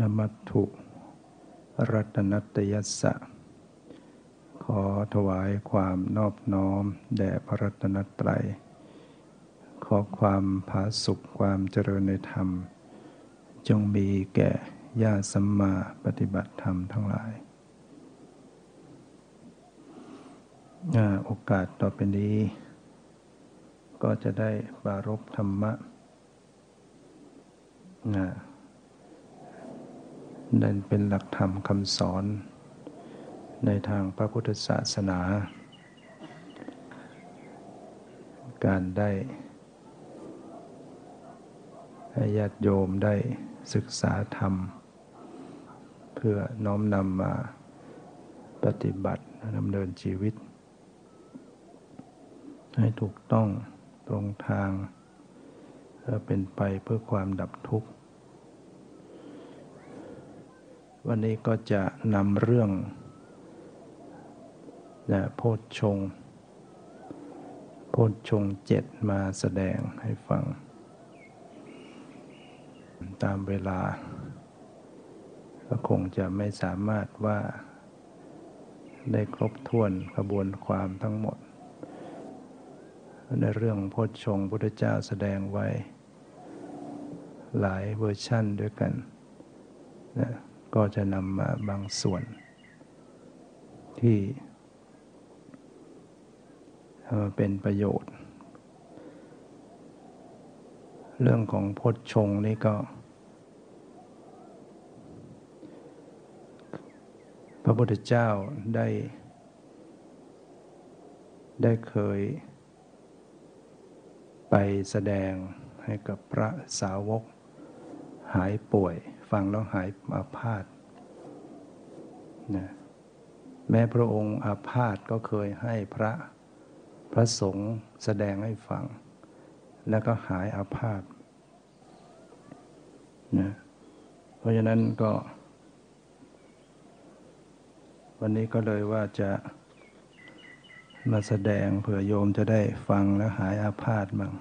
นมัตถุรัตนัตยัสสะ ขอถวายความนอบน้อม แด่พระรัตนตรัย ขอความผาสุขความเจริญในธรรม จงมีแก่ญาสัมมาปฏิบัติธรรมทั้งหลาย โอกาสต่อไปนี้ ก็จะได้บารบธรรมะ นเป็นหลักธรรมคำสอน ในทางพระพุทธศาสนา การได้ให้ญาติโยมได้ศึกษาธรรม เพื่อน้อมนำมาปฏิบัติดำเนินชีวิต ให้ถูกต้องตรงทางเพื่อเป็นไปเพื่อความดับทุกข์ วันนี้ก็จะนำเรื่องนะโพชฌงโพชฌงเจ็ดมาแสดงให้ฟัง ตามเวลา ก็คงจะไม่สามารถว่า ได้ครบถ้วนกระบวนความทั้งหมด ในเรื่องโพชฌงพุทธเจ้าแสดงไว้ หลายเวอร์ชั่นด้วยกันนะ ก็จะนำมาบางส่วน ที่เป็นประโยชน์ เรื่องของพจชงนี่ก็ พระพุทธเจ้าได้ ได้เคย ไปแสดงให้กับพระสาวกหายป่วย ฟังแล้วหายอาพาธนะแม้พระองค์อาพาธก็เคยให้พระพระสงฆ์แสดงให้ฟัง แล้วก็หายอาพาธนะเพราะฉะนั้นก็ วันนี้ก็เลยว่าจะมาแสดงเผื่อโยมจะได้ฟังแล้วหายอาพาธบ้าง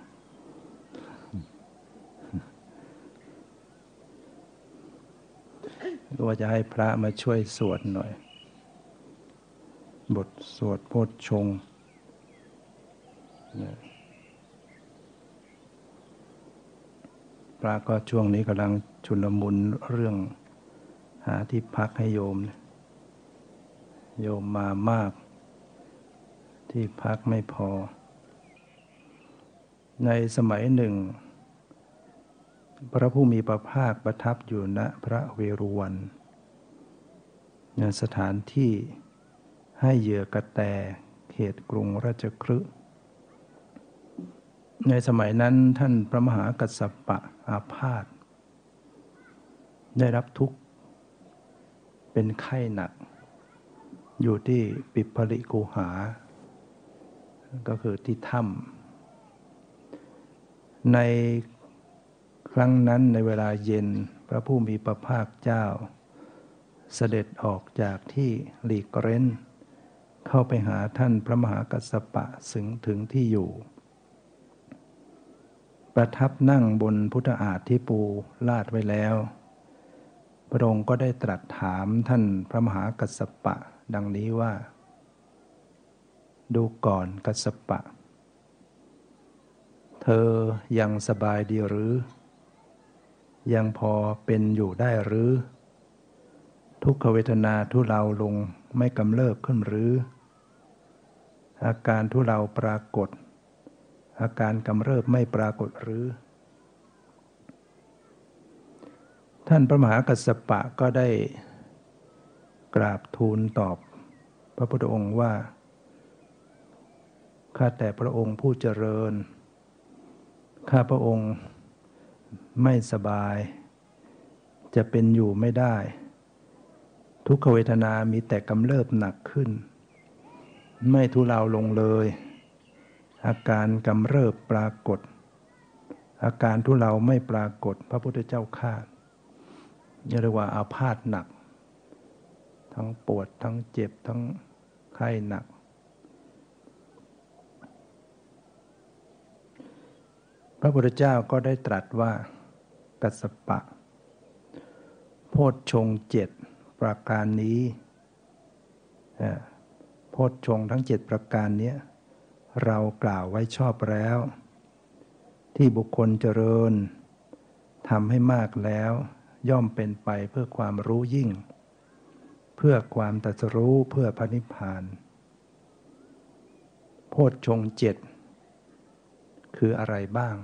ว่าจะให้พระมาช่วยสวดหน่อย บทสวดโพชฌงพระก็ช่วงนี้กำลังชุลมุนเรื่องหาที่พักให้โยม โยมมามาก ที่พักไม่พอ ในสมัยหนึ่ง พระผู้มีพระภาคประทับอยู่ณพระเวรุวันในสถานที่ให้เหยื่อกระแตเขตกรุงราชครึในสมัยนั้นท่านพระมหากัสสปะอาพาธได้รับทุกข์ เป็นไข้หนัก อยู่ที่ปิพลิกูหา ก็คือที่ถ้ำใน ครั้งนั้นในเวลาเย็นพระผู้มีพระภาคเจ้า เสด็จออกจากที่หลีกเร้น เข้าไปหาท่านพระมหากัสสปะสึงถึงที่อยู่ ประทับนั่งบนพุทธอาฏที่ปูลาดไว้แล้ว พระองค์ก็ได้ตรัสถามท่านพระมหากัสสปะดังนี้ว่า ดูก่อนกัสสปะ เธอยังสบายดีหรือ ยังพอเป็นอยู่ได้หรือ ทุกขเวทนาทุเลาลงไม่กำเริบขึ้นหรือ อาการทุเลาปรากฏ อาการกำเริบไม่ปรากฏหรือ ท่านพระมหากัสสปะก็ได้กราบทูลตอบ พระพุทธองค์ว่า ข้าแต่พระองค์ผู้เจริญ ข้าพระองค์ ไม่สบาย จะเป็นอยู่ไม่ได้ ทุกขเวทนามีแต่กำเริบหนักขึ้น ไม่ทุเลาลงเลย อาการกำเริบปรากฏ อาการทุเลาไม่ปรากฏ พระพุทธเจ้าข้าเรียกว่าอาพาธหนัก ทั้งปวดทั้งเจ็บทั้งไข้หนักพระพุทธเจ้าก็ได้ตรัสว่า กัสปะ โพชฌงเจ็ดประการนี้โพชฌงทั้งเจ็ดประการนี้เรากล่าวไว้ชอบแล้ว ที่บุคคลเจริญทำให้มากแล้ว ย่อมเป็นไปเพื่อความรู้ยิ่ง เพื่อความตรัสรู้เพื่อพระนิพพาน โพชฌงเจ็ดคืออะไรบ้าง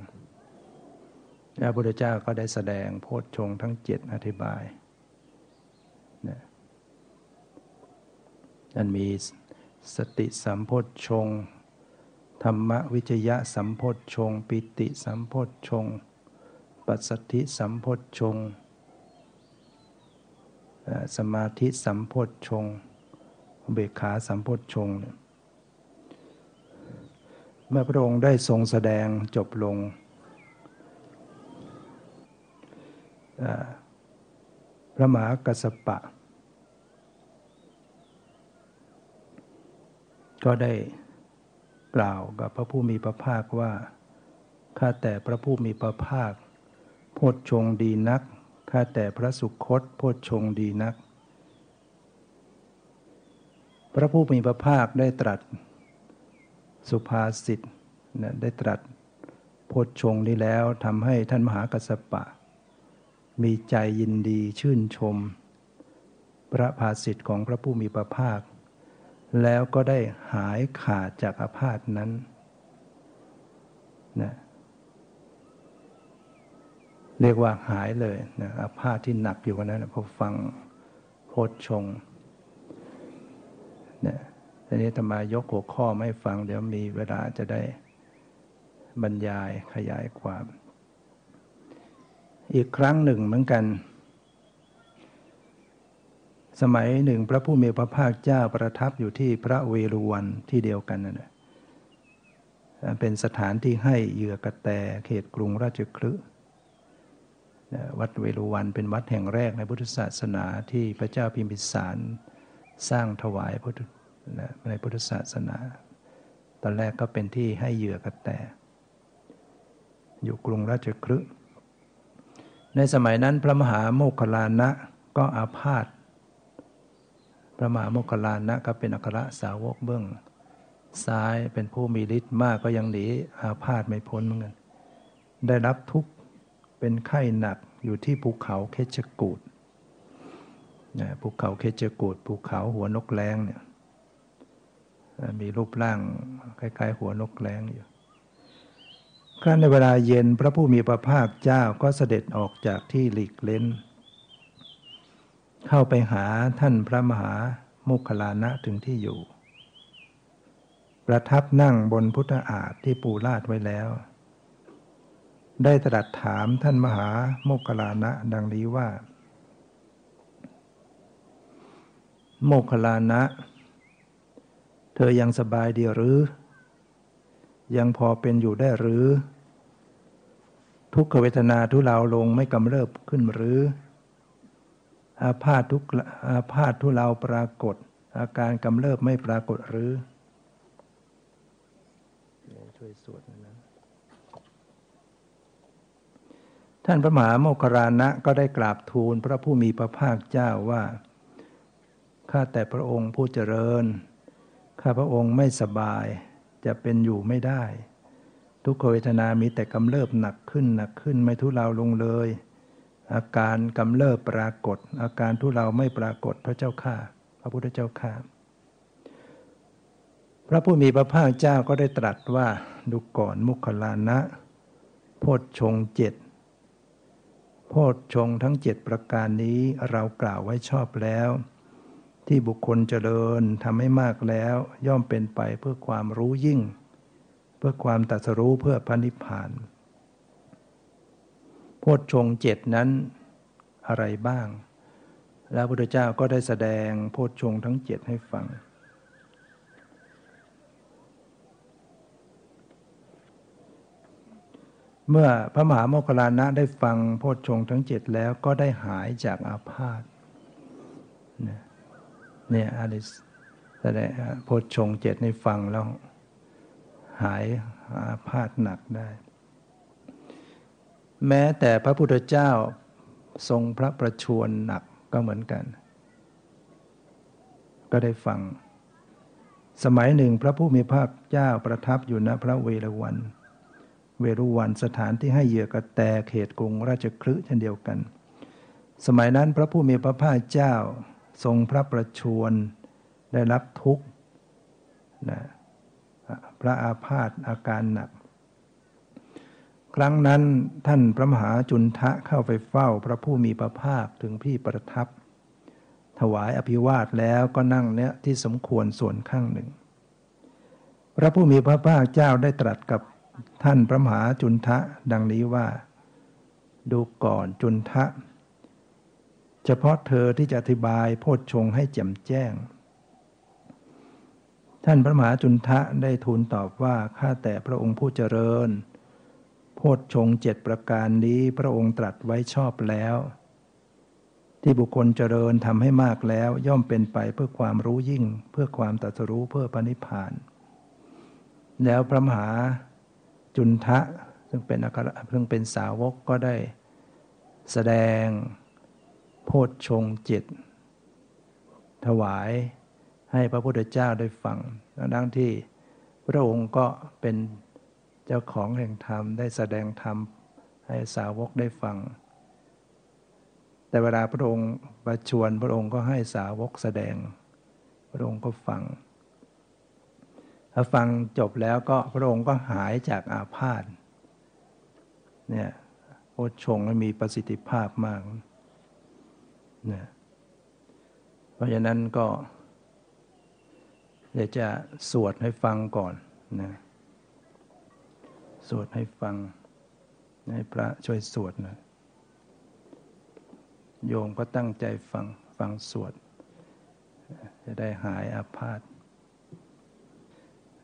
พระพุทธเจ้าก็ได้แสดงโพชฌงทั้งเจ็ดอธิบายนะอันมีสติสัมโพชฌงธรรมวิจยะสัมโพชฌงปิติสัมโพชฌงปัสสติสัมโพชฌงสมาธิสัมโพชฌงเบขาสัมโพชฌงเมื่อพระองค์ได้ทรงแสดงจบลง พระมหากัสปะ ก็ได้กล่าวกับพระผู้มีพระภาคว่า ข้าแต่พระผู้มีพระภาค โพชฌงดีนัก ข้าแต่พระสุคตโพชฌงดีนัก พระผู้มีพระภาคได้ตรัส สุภาษิตนะได้ตรัสโพชฌงนี้แล้วทำให้ท่านมหากัสปะ มีใจยินดีชื่นชม พระภาสิทธิ์ของพระผู้มีพระภาค แล้วก็ได้หายขาดจากอาพาธนั้นนะเรียกว่าหายเลยนะอาพาธที่หนักอยู่วันนั้นพอฟังโพชชงนะทีนี้ธรรมายกหัวข้อไม่ฟัง เดี๋ยวมีเวลาจะได้บรรยายขยายความ อีกครั้งหนึ่งเหมือนกัน สมัยหนึ่งพระผู้มีพระภาคเจ้าประทับอยู่ที่พระเวรุวันที่เดียวกันนั่นแหละเป็นสถานที่ให้เหยื่อกระแตเขตกรุงราชคลึวัดเวรุวันเป็นวัดแห่งแรกในพุทธศาสนาที่พระเจ้าพิมพิสารสร้างถวายพุทธในพุทธศาสนา ตอนแรกก็เป็นที่ให้เหยื่อกระแต อยู่กรุงราชคลึ ในสมัยนั้นพระมหาโมคคลานะก็อาพาธพระมหาโมคคลานะก็เป็นอัครสาวกเบื้อง ซ้ายเป็นผู้มีฤทธิ์มากก็ยังหนีอาพาธไม่พ้นเหมือนกันได้รับทุกข์เป็นไข้หนักอยู่ที่ภูเขาเคชกูดภูเขาเคชกูดภูเขาหัวนกแรงเนี่ยมีรูปร่างคล้ายๆ หัวนกแรงอยู่ ครั้นในเวลาเย็นพระผู้มีพระภาคเจ้าก็เสด็จออกจากที่หลีกเล้น เข้าไปหาท่านพระมหาโมคคลานะถึงที่อยู่ ประทับนั่งบนพุทธอาฏที่ปูลาดไว้แล้ว ได้ตรัสถามท่านมหาโมคคลานะดังนี้ว่า โมคคลานะ เธอยังสบายดีหรือ ยังพอเป็นอยู่ได้หรือ ทุกขเวทนาทุเลาลงไม่กำเริบขึ้นหรือ อาพาธทุกอาพาธทุเลาปรากฏ อาการกำเริบไม่ปรากฏหรือช่วยสวดนะท่านพระมหาโมคคารานะก็ได้กราบทูลพระผู้มีพระภาคเจ้าว่าข้าแต่พระองค์ผู้เจริญ ข้าพระองค์ไม่สบาย จะเป็นอยู่ไม่ได้ ทุกขเวทนามีแต่กำเริบหนักขึ้นหนักขึ้นไม่ทุเลาลงเลย อาการกำเริบปรากฏ อาการทุเลาไม่ปรากฏพระเจ้าข้าพระพุทธเจ้าข้าพระผู้มีพระภาคเจ้าก็ได้ตรัสว่าดูก่อนมุขลานะ โพชฌงเจ็ดโพชฌงทั้งเจ็ดประการนี้เรากล่าวไว้ชอบแล้ว ที่บุคคลเจริญทำให้มากแล้ว ย่อมเป็นไปเพื่อความรู้ยิ่ง เพื่อความตัดสรู้เพื่อพระนิพพาน โพชฌงเจ็ดนั้นอะไรบ้าง แล้วพระพุทธเจ้าก็ได้แสดงโพชฌงทั้งเจ็ดให้ฟัง เมื่อพระมหาโมคคลานะได้ฟังโพชฌงทั้งเจ็ดแล้วก็ได้หายจากอาพาธนะ เนี่ยอริสแสดงโพชงเจ็ดในฟังแล้ว หายอาพาธหนักได้ แม้แต่พระพุทธเจ้าทรงพระประชวรหนักก็เหมือนกัน ก็ได้ฟัง สมัยหนึ่งพระผู้มีพระเจ้าประทับอยู่ณพระเวฬวัน เวรุวันสถานที่ให้เหยื่อกระแตเขตกรุงราชคลึเช่นเดียวกัน สมัยนั้นพระผู้มีพระภาคเจ้า ทรงพระประชวรได้รับทุกข์นะพระอาพาธอาการหนัก ครั้งนั้นท่านพระมหาจุนทะเข้าไปเฝ้าพระผู้มีพระภาคถึงพี่ประทับ ถวายอภิวาทแล้วก็นั่งเนี้ยที่สมควรส่วนข้างหนึ่ง พระผู้มีพระภาคเจ้าได้ตรัสกับท่านพระมหาจุนทะดังนี้ว่า ดูก่อนจุนทะ เฉพาะเธอที่จะอธิบายโพชฌงให้แจ่มแจ้ง ท่านพระมหาจุนทะได้ทูลตอบว่าข้าแต่พระองค์ผู้เจริญ โพชฌงเจ็ดประการนี้พระองค์ตรัสไว้ชอบแล้ว ที่บุคคลเจริญทำให้มากแล้วย่อมเป็นไปเพื่อความรู้ยิ่ง เพื่อความตรัสรู้เพื่อปณิพาน แล้วพระมหาจุนทะซึ่งเป็นอัครซึ่งเป็นสาวกก็ได้แสดง โพชฌงเจ็ดถวายให้พระพุทธเจ้าได้ฟังดังที่พระองค์ก็เป็นเจ้าของแห่งธรรมได้แสดงธรรมให้สาวกได้ฟัง แต่เวลาพระองค์ประชวนพระองค์ก็ให้สาวกแสดง พระองค์ก็ฟังถ้าฟังจบแล้วก็พระองค์ก็หายจากอาพาธเนี่ยโอชงมีประสิทธิภาพมาก นะเพราะฉะนั้นก็เดี๋ยวจะสวดให้ฟังก่อนนะสวดให้ฟัง ให้พระช่วยสวดนะโยมก็ตั้งใจฟังฟังสวด จะได้หายอาพาธ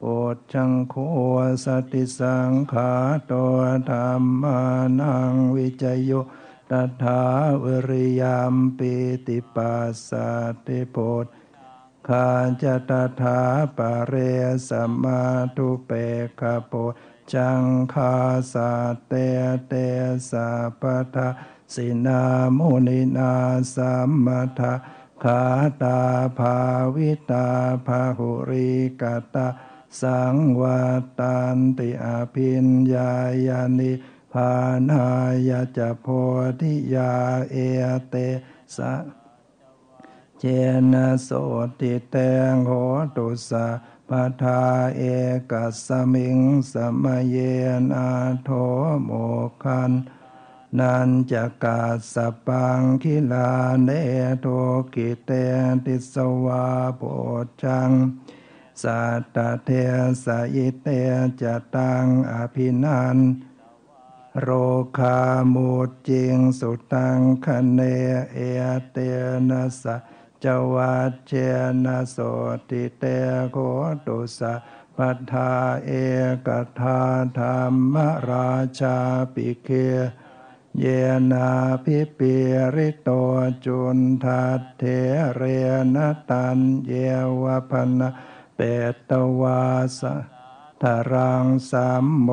ปุจังโคสติสังขาโตธรรมานังวิจโยตถาวริยามปิติปัสสติโพธคาจะตถาปะเรสมาตุเปกโปจังคาสาเตเตสะปะทะสินามุนินาสัมมาทะขาตาภาวิตาภาหุริกตา สังวาตันติอภินญาญานิพานายาจโพธิยาเอเตสะเจนะโสติเตงโหตุสะปทาเอกัสมิงสมเยนาโทโมคันนันจะกาสปังคิลาเนโทกิเตติสวาโปจัง สัตตเทสยิเตจะตังอภินันโรคามุจิงสุตังคเนเอเตนะสะจวัตเจนะโสติเตโคตุสะปัฏฐาเอกทาธรรมราชาปิเคเยนาพิปิริโตจุนทัตเทเรนตันเยวพนะ เปตวาสะทารังสัมโม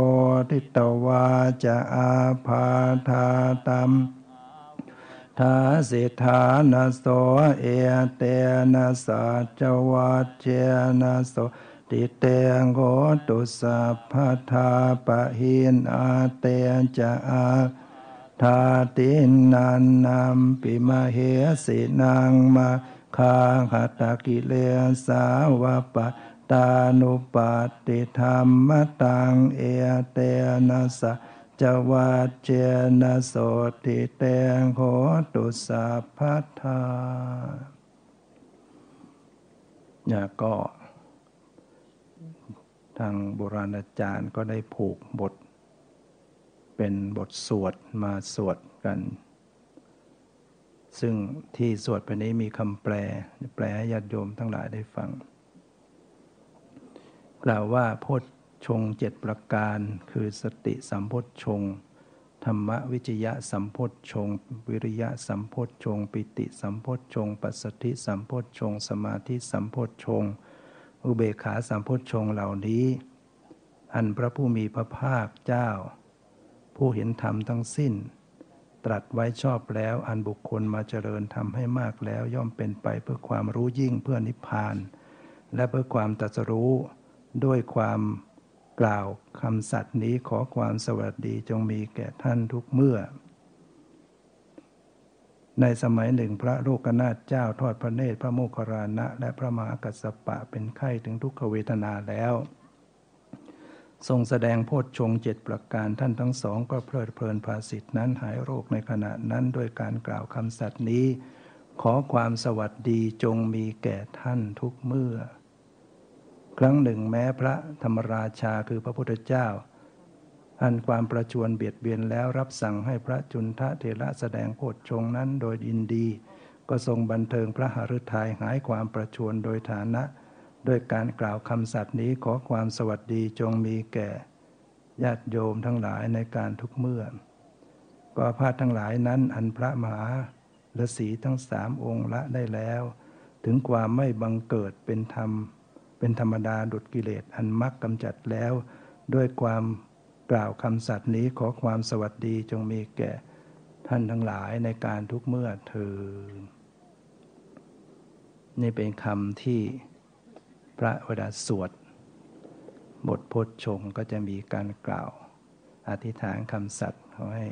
ทิตวาจะอาภาธาตัมทาสิทานาโสเอเตนะสัจวัตเจนะโสติเตงโกตุสัพพทาปะหินอาเตจะอาทาตินันนามปิมาเหสินังมา คาหัตกิเลสาวะปะตานุปัตติธรรมตังเอเตนะสะจวัตเจนะโสติเตงโหตุสัพพทธาเนี่ยก็ ทางโบราณอาจารย์ก็ได้ผูกบท เป็นบทสวดมาสวดกัน ซึ่งที่สวดไปนี้มีคำแปล แปลให้ญาติโยมทั้งหลายได้ฟัง กล่าวว่าโพชฌงค์เจ็ดประการ คือสติสัมโพชฌงค์ ธรรมวิจยะสัมโพชฌงค์ วิริยะสัมโพชฌงค์ ปีติสัมโพชฌงค์ ปัสสัทธิสัมโพชฌงค์ สมาธิสัมโพชฌงค์ อุเบกขาสัมโพชฌงค์เหล่านี้ อันพระผู้มีพระภาคเจ้า ผู้เห็นธรรมทั้งสิ้น ตรัสไว้ชอบแล้วอันบุคคลมาเจริญทำให้มากแล้วย่อมเป็นไปเพื่อความรู้ยิ่งเพื่อนิพพาน และเพื่อความตัสรู้ด้วยความกล่าวคำสัตย์นี้ขอความสวัสดีจงมีแก่ท่านทุกเมื่อ ในสมัยหนึ่งพระโลกนาถเจ้าทอดพระเนตรพระโมคคัลลานะ และพระมหากัสสปะเป็นไข้ถึงทุกขเวทนาแล้ว ทรงแสดงโพชฌงเจ็ดประการท่านทั้งสองก็เพลิดเพลินภาสิทธินั้นหายโรคในขณะนั้นด้วยการกล่าวคำสัตย์นี้ ขอความสวัสดีจงมีแก่ท่านทุกเมื่อ ครั้งหนึ่งแม้พระธรรมราชาคือพระพุทธเจ้าอันความประชวนเบียดเบียนแล้วรับสั่งให้พระจุนทะเทระแสดงโพชฌงนั้นโดยอินดี ก็ทรงบันเทิงพระหฤทัยหายความประชวนโดยฐานะ ด้วยการกล่าวคำสัตย์นี้ขอความสวัสดีจงมีแก่ญาติโยมทั้งหลายในการทุกเมื่อก็พาทั้งหลายนั้นอันพระมหาฤาษีทั้งสามองค์ละได้แล้ว ถึงความไม่บังเกิดเป็นธรรม เป็นธรรมดาดุดกิเลสอันมักกำจัดแล้ว ด้วยความกล่าวคำสัตย์นี้ขอความสวัสดีจงมีแก่ท่านทั้งหลายในการทุกเมื่อเธอ นี่เป็นคำที่ พระวดาสวด บทพจชงก็จะมีการกล่าว อธิษฐานคำสัตย์ขอให้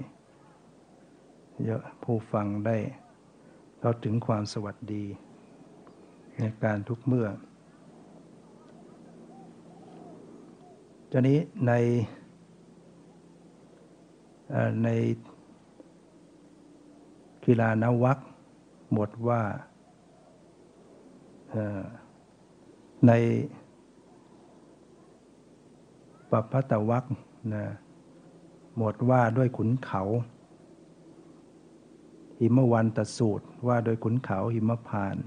เยอะผู้ฟังได้เขาถึงความสวัสดี ในการทุกเมื่อตอนนี้ในในกีฬานวักหมดว่า ในปพัตวักนะหมดว่าด้วยขุนเขาหิมวันตสูตรว่าโดยขุนเขาหิมพาน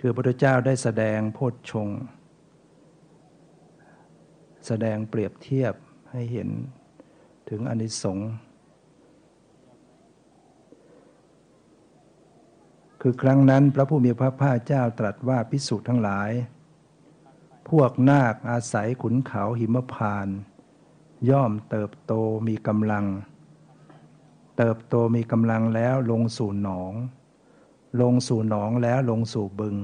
คือพระเจ้าได้แสดงโพชฌงแสดงเปรียบเทียบให้เห็นถึงอนิสงส์ คือครั้งนั้นพระผู้มีพระภาคเจ้าตรัสว่าพิสุทั้งหลาย พวกนาคอาศัยขุนเขาหิมพาน ย่อมเติบโตมีกำลัง เติบโตมีกำลังแล้วลงสู่หนอง ลงสู่หนองแล้วลงสู่บึง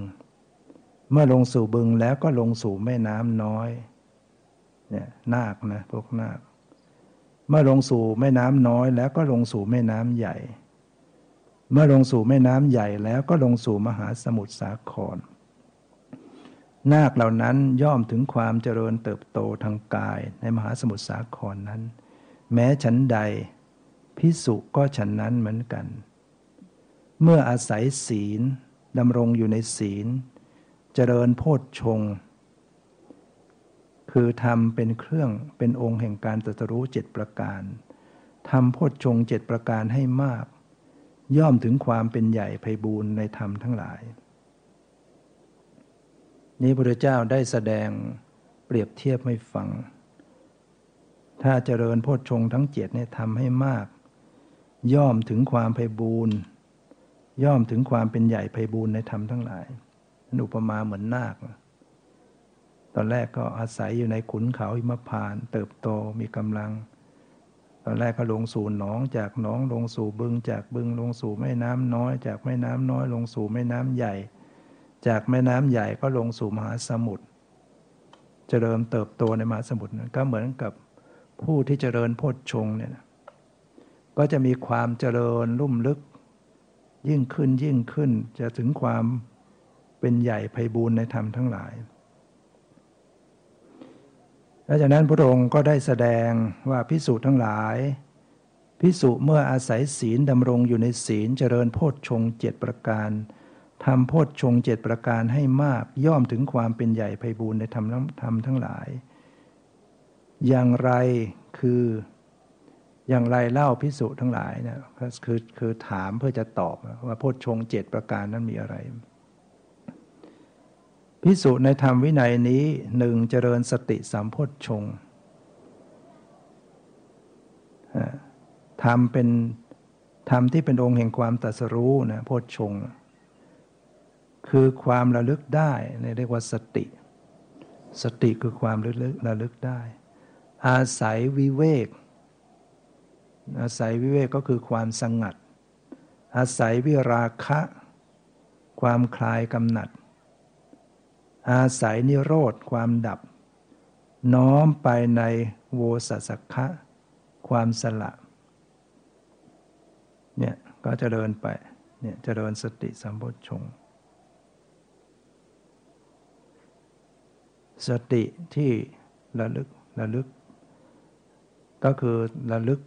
เมื่อลงสู่บึงแล้วก็ลงสู่แม่น้ำน้อย เนี่ยนาคนะพวกนาค เมื่อลงสู่แม่น้ำน้อยแล้วก็ลงสู่แม่น้ำใหญ่ เมื่อลงสู่แม่น้ำใหญ่แล้วก็ลงสู่มหาสมุทรสาคร นาคเหล่านั้นย่อมถึงความเจริญเติบโตทางกายในมหาสมุทรสาครนั้น แม้ฉันใดพิสุก็ฉันนั้นเหมือนกัน เมื่ออาศัยศีลดำรงอยู่ในศีล เจริญโพชฌงคือทำเป็นเครื่องเป็นองค์แห่งการตรัสรู้เจ็ดประการทำโพชฌงเจ็ดประการให้มาก ย่อมถึงความเป็นใหญ่ไพบูรณ์ในธรรมทั้งหลาย นี้พระเจ้าได้แสดงเปรียบเทียบให้ฟัง ถ้าเจริญโพชฌงทั้งเจ็ดเนี่ยทำให้มาก ย่อมถึงความไพบูรณ์ย่อมถึงความเป็นใหญ่ไพบูรณ์ในธรรมทั้งหลายนุปมาเหมือนนาค ตอนแรกก็อาศัยอยู่ในขุนเขาหิมพาน เติบโตมีกำลัง ตอนแรกก็ลงสู่หนองจากหนองลงสู่บึง จากบึงลงสู่แม่น้ำน้อย จากแม่น้ำน้อย ลงสู่แม่น้ำใหญ่ จากแม่น้ำใหญ่ก็ลงสู่มหาสมุทรเจริญเติบโตในมหาสมุทรก็เหมือนกับผู้ที่เจริญโพชฌงเนี่ยก็จะมีความเจริญลุ่มลึก ยิ่งขึ้นยิ่งขึ้นจะถึงความเป็นใหญ่ไพบูรณ์ในธรรมทั้งหลาย และจากนั้นพระองค์ก็ได้แสดงว่าพิสูจน์ทั้งหลาย พิสุเมื่ออาศัยศีลดำรงอยู่ในศีลเจริญโพชฌงเจ็ดประการทำโพชฌงเจ็ดประการให้มากย่อมถึงความเป็นใหญ่ไพบูรณ์ในธรรมธรรมทั้งหลาย อย่างไรคืออย่างไรเล่าพิสุทั้งหลายเนี่ยคือคือถามเพื่อจะตอบว่าโพชฌงเจ็ดประการนั้นมีอะไร พิสุในธรรมวินัยนี้หนึ่งเจริญสติสัมโพชฌงทำเป็นธรรมที่เป็นองค์แห่งความตรัสรู้นะโพชฌงคือความระลึกได้เรียกว่าสติ สติคือความระลึกระลึกได้ อาศัยวิเวก อาศัยวิเวกก็คือความสงัด อาศัยวิราคะ ความคลายกำหนัด อาศัยนิโรธความดับ น้อมไปในโวสัสคะ ความสละเนี่ยก็จเจริญไปเนี่ยจเจริญสติสัมปชงสติที่ระลึกระลึก ก็คือระลึก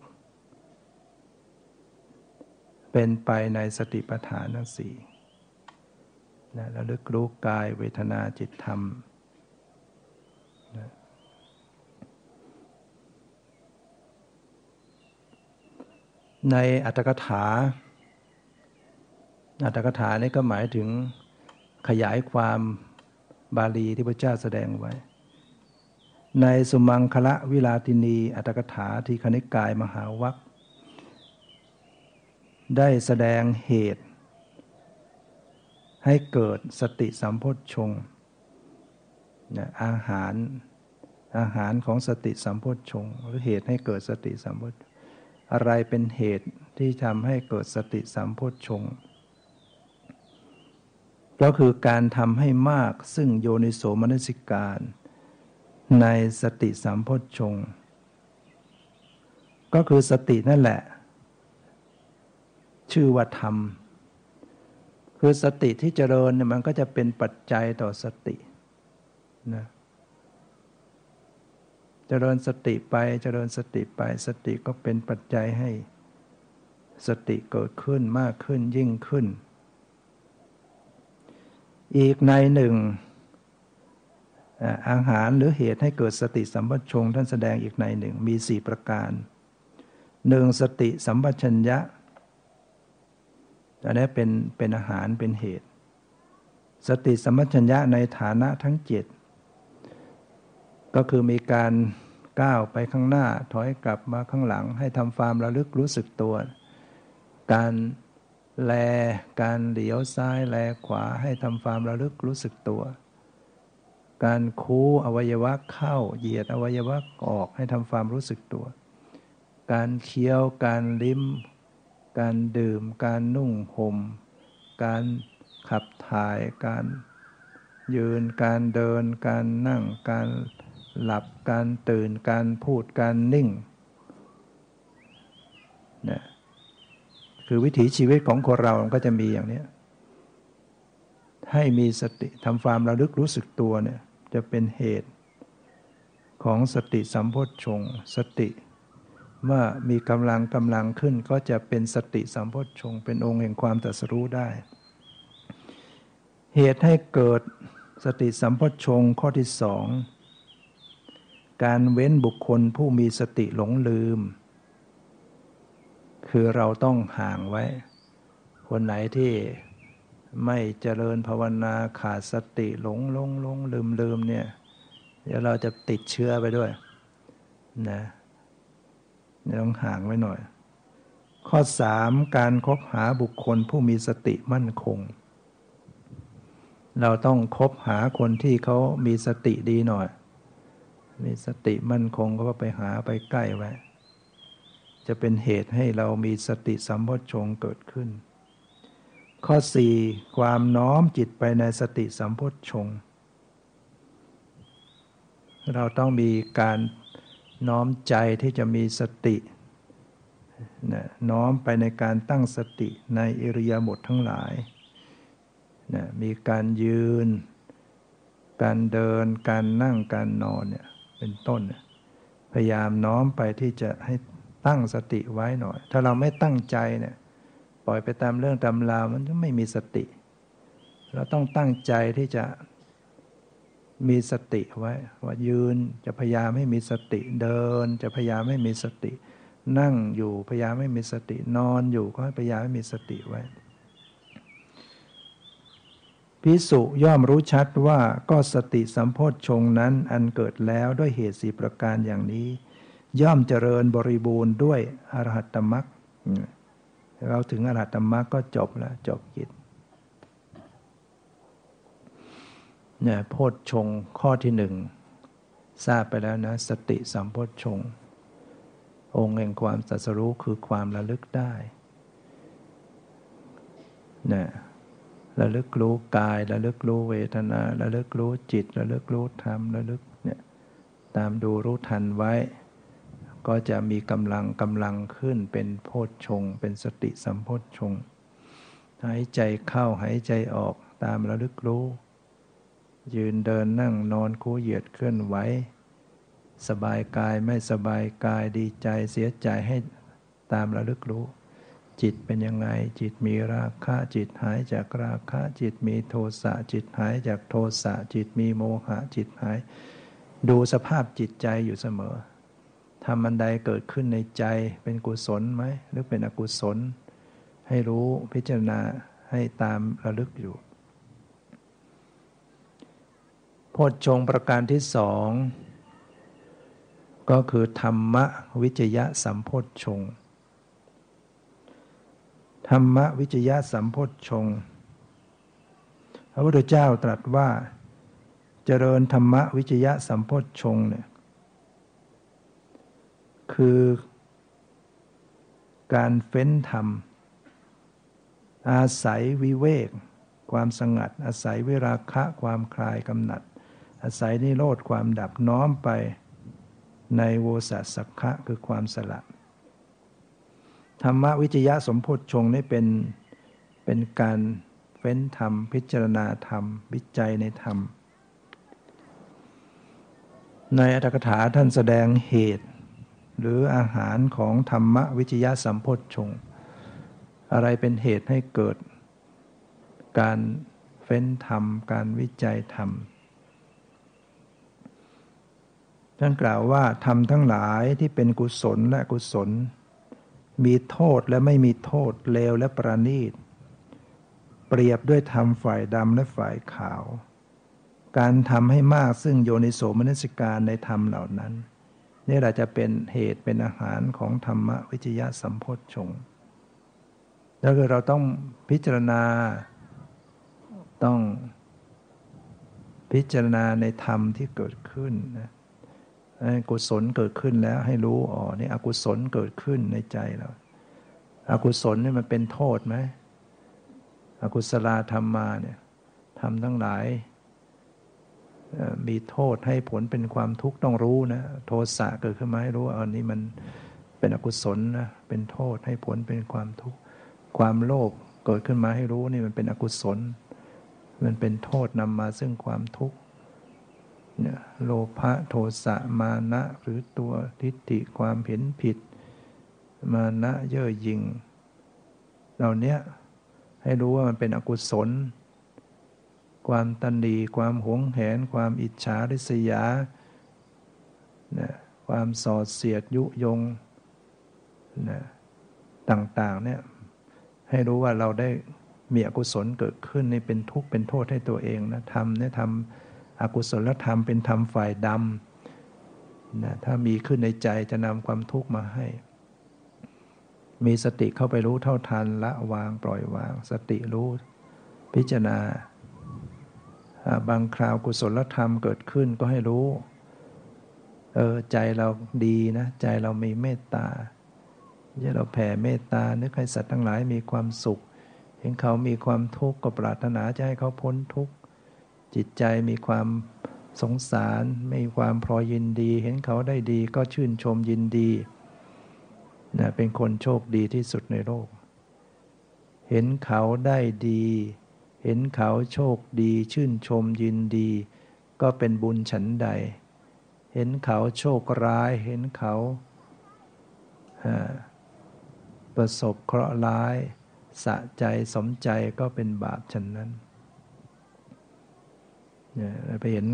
เป็นไปในสติปัฏฐานทั้งสี่ นะระลึกรู้กายเวทนาจิตธรรมนะในอัตถกถา อัตถกถานี่ก็หมายถึงขยายความบาลีที่พระเจ้าแสดงไว้ ในสุมังคละวิลาตินี อัตถกถาที่คณิกายมหาวัคได้แสดงเหตุ ให้เกิดสติสัมโพชฌงนะอาหารอาหารของสติสัมโพชฌงหรือเหตุให้เกิดสติสัมโพชอะไรเป็นเหตุที่ทำให้เกิดสติสัมโพชฌงก็คือการทำให้มากซึ่งโยนิโสมนสิการ ในสติสัมโพชฌงก็คือสตินั่นแหละ ชื่อว่าธรรม คือสติที่เจริญเนี่ยมันก็จะเป็นปัจจัยต่อสตินะเจริญสติไปเจริญสติไป สติก็เป็นปัจจัยให้ สติเกิดขึ้นมากขึ้นยิ่งขึ้น อีกในหนึ่งอาหารหรือเหตุให้เกิดสติสัมปชงท่านแสดงอีกในหนึ่งมีสี่ประการหนึ่งสติสัมปชัญญะ อันนี้เป็นเป็นอาหารเป็นเหตุ สติสมัชัญญะในฐานะทั้งเจ็ดก็คือมีการก้าวไปข้างหน้าถอยกลับมาข้างหลัง ให้ทำความระลึกรู้สึกตัว การแลการเหลียวซ้ายแลขวาให้ทำความระลึกรู้สึกตัว การคูอวัยวะเข้าเหยียดอวัยวะออกให้ทำความรู้สึกตัว การเคี้ยวการลิ้ม การดื่ม การนุ่งห่ม การขับถ่าย การยืน การเดิน การนั่ง การหลับ การตื่น การพูด การนิ่งนะคือวิถีชีวิตของคนเราก็จะมีอย่างนี้ ให้มีสติทำความระลึกรู้สึกตัวเนี่ยจะเป็นเหตุของสติสัมโพชฌงสติ เมื่อมีกำลังกำลังขึ้นก็จะเป็นสติสัมโพชฌงเป็นองค์แห่งความตรัสรู้ได้ เหตุให้เกิดสติสัมโพชฌงข้อที่สองการเว้นบุคคลผู้มีสติหลงลืม คือเราต้องห่างไว้ คนไหนที่ไม่เจริญภาวนาขาดสติหลงหลงหลงลืมลืมเนี่ยเดี๋ยวเราจะติดเชื้อไปด้วยนะ ต้องห่างไว้หน่อย ข้อสามการคบหาบุคคลผู้มีสติมั่นคง เราต้องคบหาคนที่เขามีสติดีหน่อย มีสติมั่นคงก็ไปหาไปใกล้ไว้ จะเป็นเหตุให้เรามีสติสัมโพชงเกิดขึ้น ข้อสี่ความน้อมจิตไปในสติสัมโพชงเราต้องมีการ น้อมใจที่จะมีสตินะน้อมไปในการตั้งสติในอิริยาบถททั้งหลายนะมีการยืน การเดิน การนั่ง การนอนเนี่ยเป็นต้น พยายามน้อมไปที่จะให้ตั้งสติไว้หน่อย ถ้าเราไม่ตั้งใจเนี่ยปล่อยไปตามเรื่องตามราวมันจะไม่มีสติ เราต้องตั้งใจที่จะ มีสติไว้ ว่ายืนจะพยายามให้มีสติเดิน จะพยายามให้มีสติ นั่งอยู่พยายามไม่มีสตินอนอยู่ก็ให้พยายามให้มีสติไว้พิสุย่อมรู้ชัดว่าก็สติสัมโพชฌงนั้นอันเกิดแล้วด้วยเหตุสีประการอย่างนี้ ย่อมเจริญบริบูรณ์ด้วยอรหัตตมรักเราถึงอรหัตตมรักก็จบแล้วจบกิจ เนี่ยโพชฌงข้อที่หนึ่งทราบไปแล้วนะสติสัมโพชฌงองค์แห่งความสัสรู้คือความระลึกได้เนี่ยระลึกรู้กายระลึกรู้เวทนาระลึกรู้จิตระลึกรู้ธรรมระลึกเนี่ยตามดูรู้ทันไว้ ก็จะมีกำลังกำลังขึ้นเป็นโพชฌงเป็นสติสัมโพชฌงหายใจเข้าหายใจออกตามระลึกรู้ ยืนเดินนั่งนอนคู่เหยียดเคลื่อนไหว สบายกายไม่สบายกายดีใจเสียใจให้ตามระลึกรู้ จิตเป็นยังไง จิตมีราคะจิตหายจากราคะจิตมีโทสะจิตหายจากโทสะจิตมีโมหะจิตหาย ดูสภาพจิตใจอยู่เสมอทำมันใดเกิดขึ้นในใจเป็นกุศลไหมหรือเป็นอกุศล ให้รู้พิจารณาให้ตามระลึกอยู่ โพชฌงประการที่สองก็คือธรรมวิจยะสัมโพชฌงธรรมวิจยะสัมโพชงพระพุทธเจ้าตรัสว่า เจริญธรรมวิจยะสัมโพชงเนี่ยคือการเฟ้นธรรม อาศัยวิเวก ความสงัด อาศัยเวราคะความคลายกำหนัด อาศัยนิโรธความดับน้อมไปในโวสัสสักขะคือความสละ ธรรมวิจยะสมโพธชงนี่เป็นเป็นการเฟ้นธรรม พิจารณาธรรม วิจัยในธรรม ในอัตถกถาท่านแสดงเหตุ หรืออาหารของธรรมวิจยะสัมโพธชง อะไรเป็นเหตุให้เกิด การเฟ้นธรรม การวิจัยธรรม ท่านกล่าวว่าธรรมทั้งหลายที่เป็นกุศลและกุศล มีโทษและไม่มีโทษเลวและประณีต เปรียบด้วยธรรมฝ่ายดำและฝ่ายขาว การทำให้มากซึ่งโยนิโสมนสิการในธรรมเหล่านั้น นี่แหละจะเป็นเหตุเป็นอาหารของธรรมวิจยะสัมโพชฌงแล้วคือเราต้องพิจารณาต้องพิจารณาในธรรมที่เกิดขึ้นนะ กุศลเกิดขึ้นแล้วให้รู้อ๋อนี่อกุศลเกิดขึ้นในใจเราอากุศลนี่มันเป็นโทษไหมอกุศลธรรมมาเนี่ยทำทั้งหลายมีโทษให้ผลเป็นความทุกข์ต้องรู้นะโทสะเกิดขึ้นมาให้รู้อันนี้มันเป็นอกุศลนะเป็นโทษให้ผลเป็นความทุกข์ความโลภเกิดขึ้นมาให้รู้นี่มันเป็นอกุศล มันเป็นโทษนำมาซึ่งความทุกข์ โลภะโทสะมานะหรือตัวทิฏฐิความเห็นผิด มานะเย่อหยิ่งเหล่านี้ให้รู้ว่ามันเป็นอกุศล ความตันดีความหวงแหน ความอิจฉาริษยา ความสอดเสียดยุยงต่างๆเนี่ยให้รู้ว่าเราได้มีอกุศลเกิดขึ้นนี่เป็นทุกข์เป็นโทษให้ตัวเองนะทำเนี่ยทำ อกุศลธรรมเป็นธรรมฝ่ายดำนะถ้ามีขึ้นในใจจะนำความทุกข์มาให้ มีสติเข้าไปรู้เท่าทันละวางปล่อยวาง สติรู้พิจารณา บางคราวกุศลธรรมเกิดขึ้นก็ให้รู้ เออใจเราดีนะ ใจเรามีเมตตาที่เราแผ่เมตตา นึกให้สัตว์ทั้งหลายมีความสุข เห็นเขามีความทุกข์ก็ปรารถนาจะให้เขาพ้นทุกข์ จิตใจมีความสงสาร มีความพรอยินดี เห็นเขาได้ดีก็ชื่นชมยินดีนะเป็นคนโชคดีที่สุดในโลก เห็นเขาได้ดี เห็นเขาโชคดี ชื่นชมยินดี ก็เป็นบุญฉันใด เห็นเขาโชคร้าย เห็นเขาประสบเคราะห์ร้าย สะใจสมใจก็เป็นบาปฉันนั้น ไปเห็น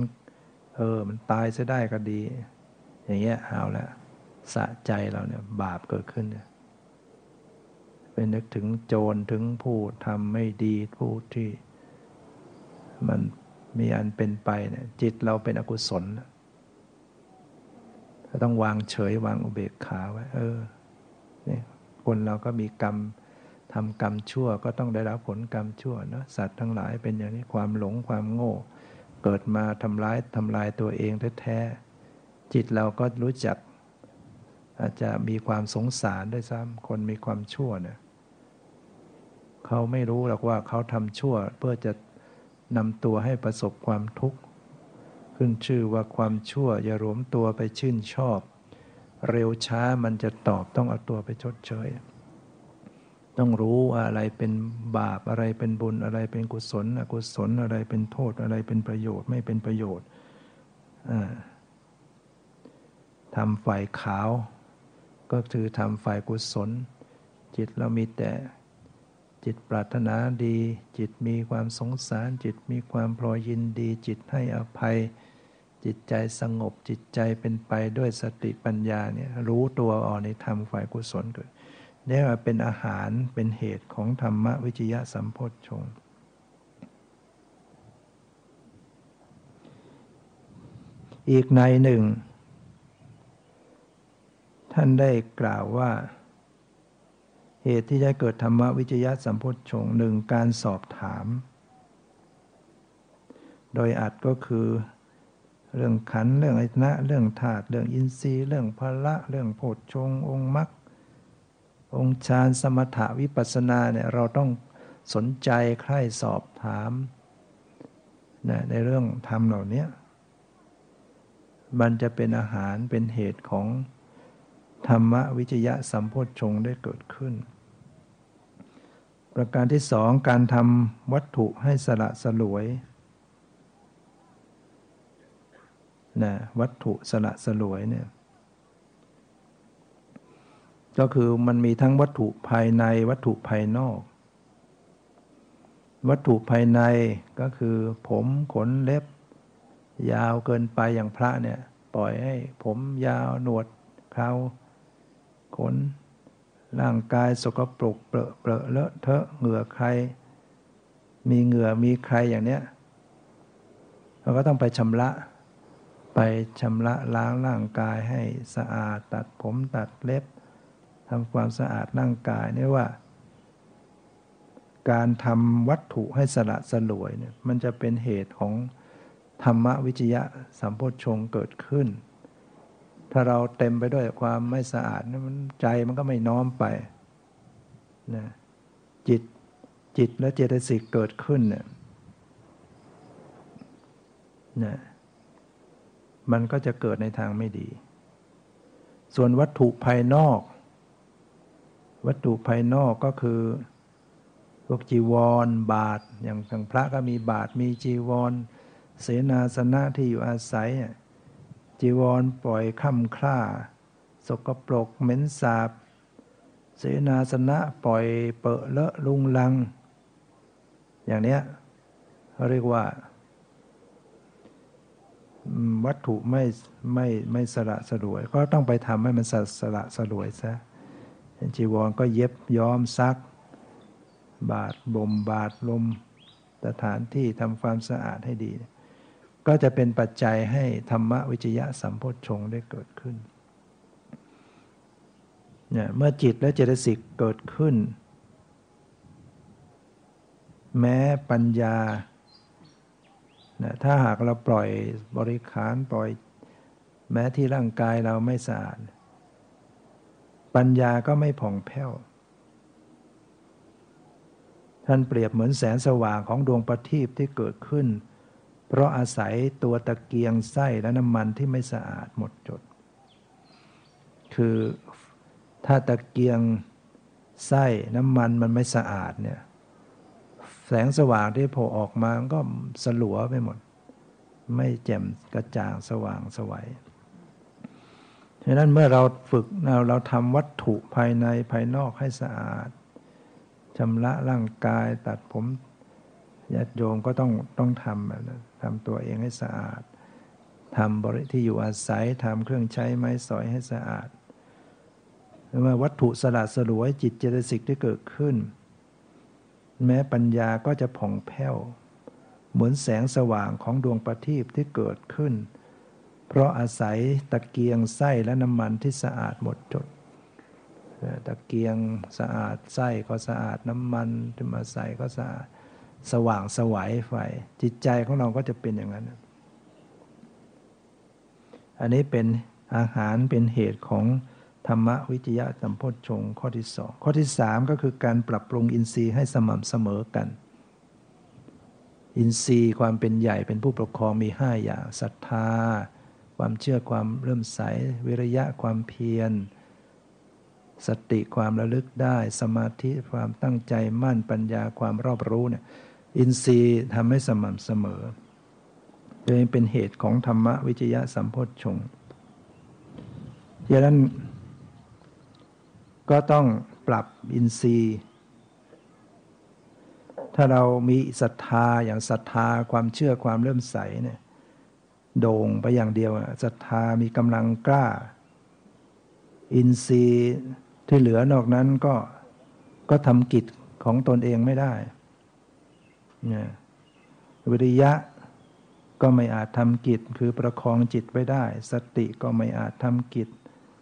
เออ มันตายซะได้ก็ดี อย่างเงี้ยเอาละสะใจเราเนี่ย บาปเกิดขึ้นเนี่ยเป็นนึกถึงโจรถึงผู้ทำไม่ดีผู้ที่ มันมีอันเป็นไปเนี่ย จิตเราเป็นอกุศลต้องวางเฉยวางอุเบกขาไว้ เออนี่คนเราก็มีกรรมทำกรรมชั่วก็ต้องได้รับผลกรรมชั่วนะสัตว์ทั้งหลายเป็นอย่างนี้ความหลงความโง่ เกิดมาทำร้ายทำลายตัวเองแท้ๆจิตเราก็รู้จัก อาจจะมีความสงสารด้วยซ้ำคนมีความชั่วเนี่ยเขาไม่รู้หรอกว่าเขาทำชั่วเพื่อจะนำตัวให้ประสบความทุกข์ขึ้นชื่อว่าความชั่วอย่ารวมตัวไปชื่นชอบ เร็วช้ามันจะตอบต้องเอาตัวไปชดเชย ต้องรู้ว่าอะไรเป็นบาปอะไรเป็นบุญอะไรเป็นกุศล อกุศลอะไรเป็นโทษอะไรเป็นประโยชน์ไม่เป็นประโยชน์ทำฝ่ายขาว ก็คือทำฝ่ายกุศล จิตเรามีแต่จิตปรารถนาดี จิตมีความสงสาร จิตมีความพลอยยินดี จิตให้อภัย จิตใจสงบจิตใจเป็นไปด้วยสติปัญญาเนี่ยรู้ตัวอ่อนในธรรมฝ่ายกุศลเกิด เรียกว่าเป็นอาหารเป็นเหตุของธรรมวิจยะสัมโพชฌงอีกในหนึ่ง ท่านได้กล่าวว่า เหตุที่จะเกิดธรรมวิจยะสัมโพชฌงหนึ่งการสอบถาม โดยอัดก็คือเรื่องขันเรื่องอิทนะ เรื่องธาตุเรื่องอินทรีย์ เรื่องพละ เรื่องโพชฌงองค์มรรค องค์ฌานสมถะวิปัสนาเนี่ยเราต้องสนใจใคร่สอบถามนะในเรื่องธรรมเหล่านี้มันจะเป็นอาหารเป็นเหตุของธรรมวิจยะสัมโพชฌงได้เกิดขึ้น ประการที่สองการทำวัตถุให้สละสลวยนะวัตถุสละสลวยเนี่ย ก็คือมันมีทั้งวัตถุภายในวัตถุภายนอก วัตถุภายในก็คือ ผมขนเล็บ ยาวเกินไปอย่างพระเนี่ย ปล่อยให้ผมยาวหนวดเขาขนร่างกายสกปรกเปรอะเปรอะเลอะเทอะเหงื่อใคร มีเหงื่อมีใครอย่างเนี้ยเราก็ต้องไปชำระ ไปชำระล้างร่างกายให้สะอาดตัดผมตัดเล็บ ทำความสะอาดร่างกายนี่ว่า การทำวัตถุให้สละสลวยเนี่ยมันจะเป็นเหตุของธรรมวิจยะสัมโพชงเกิดขึ้น ถ้าเราเต็มไปด้วยความไม่สะอาดมันใจมันก็ไม่น้อมไปนะจิตจิตและเจตสิกเกิดขึ้นเนี่ยนะมันก็จะเกิดในทางไม่ดี ส่วนวัตถุภายนอก วัตถุภายนอกก็คือพวกจีวร บาท อย่างทางพระก็มีบาทมีจีวร เสนาสนะที่อยู่อาศัย จีวรปล่อยค่ำคร่า สกปรกเหม็นสาบ เสนาสนะปล่อยเปอะเลอะลุงลัง อย่างเนี้ยเขาเรียกว่าวัตถุไม่ไม่ไม่สละสลวย ก็ต้องไปทำให้มันสละสลวยซะ จีวรก็เย็บย้อมซัก บาดบ่มบาดลมสถานที่ทำความสะอาดให้ดี ก็จะเป็นปัจจัยให้ธรรมวิจยะสัมโพชฌงได้เกิดขึ้นเนี่ยเมื่อจิตและเจตสิกเกิดขึ้น แม้ปัญญาถ้าหากเราปล่อยบริขารปล่อย แม้ที่ร่างกายเราไม่สะอาด ปัญญาก็ไม่ผ่องแผ้ว ท่านเปรียบเหมือนแสงสว่างของดวงประทีปที่เกิดขึ้น เพราะอาศัยตัวตะเกียงไส้และน้ำมันที่ไม่สะอาดหมดจด คือถ้าตะเกียงไส้น้ำมันมันไม่สะอาดเนี่ยแสงสว่างที่โผล่ออกมาก็สลัวไปหมด ไม่แจ่มกระจ่างสว่างสวัย ฉะนั้นเมื่อเราฝึกเราเราทำวัตถุภายในภายนอกให้สะอาดชำระร่างกายตัดผมญาติโยมก็ต้องต้องทำแบบนั้นทำตัวเองให้สะอาดทำบริที่อยู่อาศัยทำเครื่องใช้ไม้สอยให้สะอาดว่าวัตถุสลัดสลวยจิตเจตสิกที่เกิดขึ้น แม้ปัญญาก็จะผ่องแผ้ว เหมือนแสงสว่างของดวงประทีปที่เกิดขึ้น เพราะอาศัยตะเกียงไส้และน้ำมันที่สะอาดหมดจดตะเกียงสะอาดไส้ก็สะอาดน้ำมันที่มาใส่ก็สะอาดสว่างสวัยไฟจิตใจของเราก็จะเป็นอย่างนั้น อันนี้เป็นอาหารเป็นเหตุของธรรมวิจยะสัมโพชฌงข้อที่สองข้อที่สามก็คือการปรับปรุงอินทรีย์ให้สม่ำเสมอกัน อินทรีย์ความเป็นใหญ่เป็นผู้ปกครองมีห้าอย่างศรัทธา ความเชื่อความเริ่มใส วิริยะความเพียร สติความระลึกได้ สมาธิความตั้งใจมั่นปัญญาความรอบรู้เนี่ยอินทรีย์ทำให้สม่ำเสมอโดยเป็นเหตุของธรรมวิจยะสัมโพชฌงค์ดังนั้น ก็ต้องปรับอินทรีย์ ถ้าเรามีศรัทธาอย่างศรัทธาความเชื่อความเริ่มใสเนี่ย โด่งไปอย่างเดียวศรัทธามีกำลังกล้า อินทรีย์ที่เหลือนอกนั้นก็ก็ทำกิจของตนเองไม่ได้เนี่ยวิริยะก็ไม่อาจทำกิจคือประคองจิตไว้ได้ สติก็ไม่อาจทำกิจ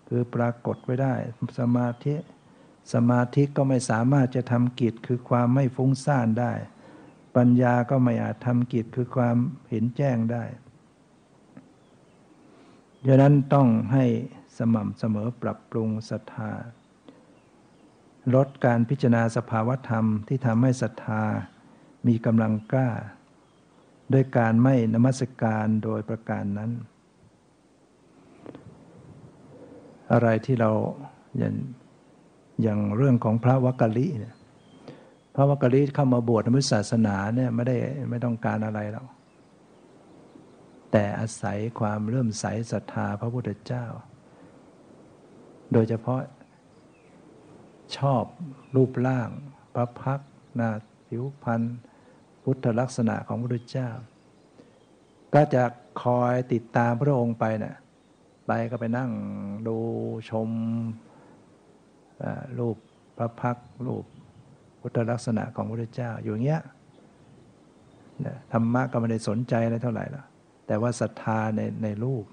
คือปรากฏไว้ได้ สมาธิสมาธิก็ไม่สามารถจะทำกิจคือความไม่ฟุ้งซ่านได้ ปัญญาก็ไม่อาจทำกิจคือความเห็นแจ้งได้ ดังนั้นต้องให้สม่ำเสมอปรับปรุงศรัทธา ลดการพิจารณาสภาวธรรมที่ทำให้ศรัทธามีกำลังกล้า ด้วยการไม่นมัสการโดยประการนั้น อะไรที่เราอย่างอย่างเรื่องของพระวักกะลิเนี่ยพระวักกะลิเข้ามาบวชในพุทธศาสนาเนี่ยไม่ได้ไม่ต้องการอะไรหรอก แต่อาศัยความเริ่มใสศรัทธาพระพุทธเจ้า โดยเฉพาะชอบรูปร่าง พระพักหน้าผิวพรรณพุทธลักษณะของพระพุทธเจ้า ก็จะคอยติดตามพระองค์ไปเนะ่ยไปก็ไปนั่งดูชมรูปพระพักรูปพุทธลักษณะของพระพุทธเจ้าอยู่เงี้ยธรรมะก็ไม่ได้สนใจอะไรเท่าไหร่ละ แต่ว่าศรัทธาในในรูป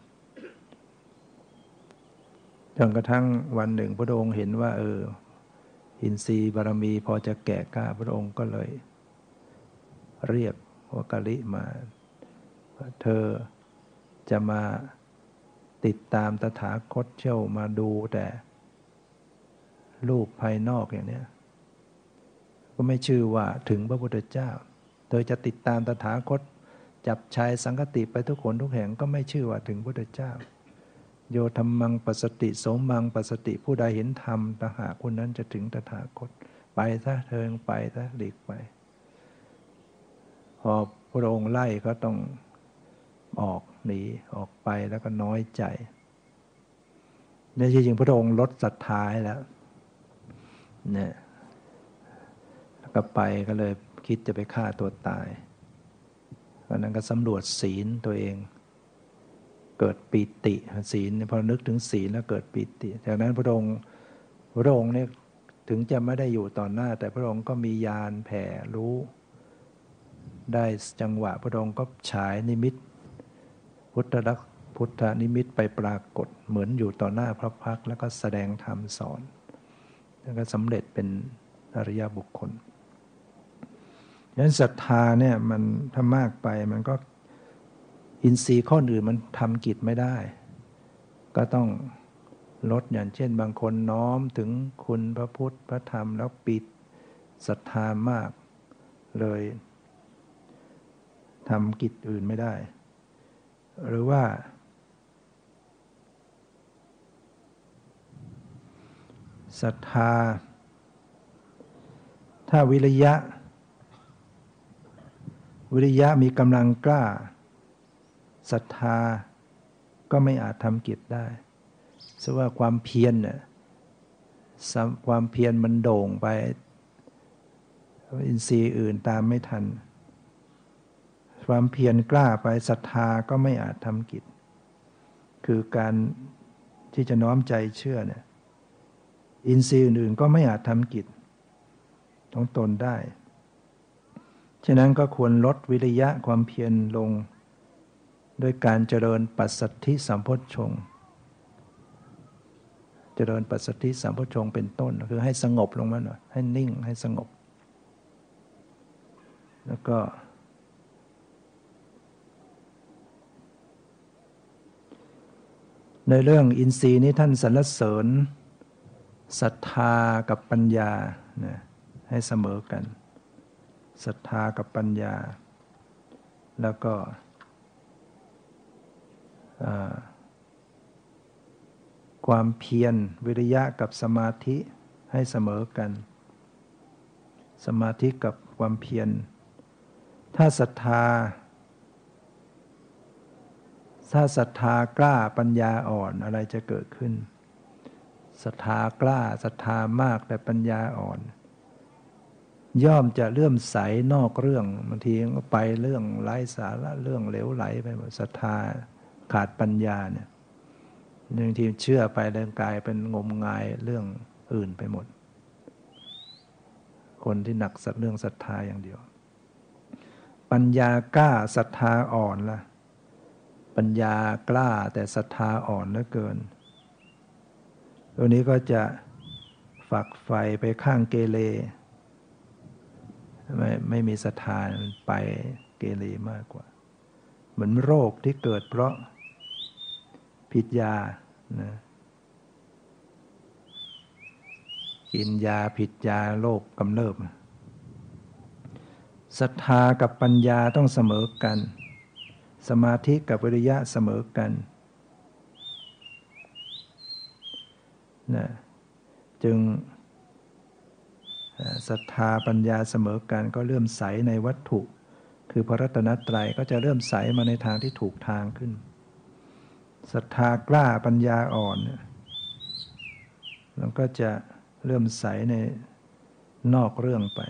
จนกระทั่งวันหนึ่งพระองค์เห็นว่า เออ อินทรีย์บารมีพอจะแก่กล้าพระองค์ก็เลย เรียกวกะลิมาเธอจะมาติดตามตถาคตเชี่ยวมาดูแต่รูปภายนอกอย่างนี้ก็ไม่ชื่อว่าถึงพระพุทธเจ้าเธอจะติดตามตถาคต จับชายสังกติไปทุกคนทุกแห่งก็ไม่ชื่อว่าถึงพระพุทธเจ้า โยธรรมังปสติสมังปสติผู้ใดเห็นธรรมตหาคนนั้นจะถึงตถาคต ไปซะเทิงไปซะหลีกไป พอพระองค์ไล่ก็ต้องออกหนีออกไปแล้วก็น้อยใจเนี่จริงพระองค์ลดศรัทธาแล้วเนี่ยแล้วก็ไปก็เลยคิดจะไปฆ่าตัวตาย วันนั้นก็สำรวจศีลตัวเอง เกิดปิติศีลพอนึกถึงศีลแล้วเกิดปิติจากนั้นพระองค์พระองค์เนี่ยถึงจะไม่ได้อยู่ต่อหน้า แต่พระองค์ก็มียานแผ่รู้ ได้จังหวะพระองค์ก็ฉายนิมิต พุทธลักษพุทธนิมิตไปปรากฏเหมือนอยู่ต่อหน้าพระพักแล้วก็แสดงธรรมสอน แล้วก็สำเร็จเป็นอริยบุคคล ดังนั้นศรัทธาเนี่ยมันถ้ามากไปมันก็อินทรีย์ข้ออื่นมันทำกิจไม่ได้ ก็ต้องลดอย่างเช่น บางคนน้อมถึงคุณพระพุทธพระธรรมแล้วปิดศรัทธามากเลยทำกิจอื่นไม่ได้ หรือว่า ศรัทธา ถ้าวิริยะ วิริยะมีกำลังกล้าศรัทธาก็ไม่อาจทำกิจได้เพราะว่าความเพียรเนี่ยความเพียรมันโด่งไป อินทรีย์อื่นตามไม่ทัน ความเพียรกล้าไปศรัทธาก็ไม่อาจทำกิจ คือการที่จะน้อมใจเชื่อเนี่ยอินทรีย์อื่นๆก็ไม่อาจทำกิจของตนได้ ฉะนั้นก็ควรลดวิริยะความเพียรลง ด้วยการเจริญปัสสัทธิสัมพชงเจริญปัสสัทธิสัมพชงเป็นต้น คือให้สงบลงมาหน่อยให้นิ่งให้สงบ แล้วก็ ในเรื่องอินทรีย์นี้ท่านสรรเสริญศรัทธากับปัญญานะให้เสมอกัน ศรัทธากับปัญญา แล้วก็ความเพียรวิริยะกับสมาธิให้เสมอกัน สมาธิกับความเพียร ถ้าศรัทธา ถ้าศรัทธากล้าปัญญาอ่อนอะไรจะเกิดขึ้นศรัทธากล้าศรัทธามากแต่ปัญญาอ่อน ย่อมจะเลื่อมใสนอกเรื่องบางทีก็ไปเรื่องไร้สาระเรื่องเหลวไหลไปหมดศรัทธาขาดปัญญาเนี่ยบางทีเชื่อไปเรื่องกายเป็นงมงายเรื่องอื่นไปหมด คนที่หนักสัตเรื่องศรัทธาอย่างเดียว ปัญญากล้าศรัทธาอ่อนละปัญญากล้าแต่ศรัทธาอ่อนเหลือเกิน ตัวนี้ก็จะฝักไฟไปข้างเกเร ไม่ไม่มีศรัทธาไปเกเรมากกว่า เหมือนโรคที่เกิดเพราะผิดยานะกินยาผิดยาโรคกำเริบศรัทธากับปัญญาต้องเสมอกัน สมาธิกับวิริยะเสมอกันนะจึง ศรัทธาปัญญาเสมอกันก็เริ่มใสในวัตถุ คือพระรัตนตรัยก็จะเริ่มใสมาในทางที่ถูกทางขึ้นศรัทธากล้าปัญญาอ่อนมันก็จะเริ่มใสในนอกเรื่องไป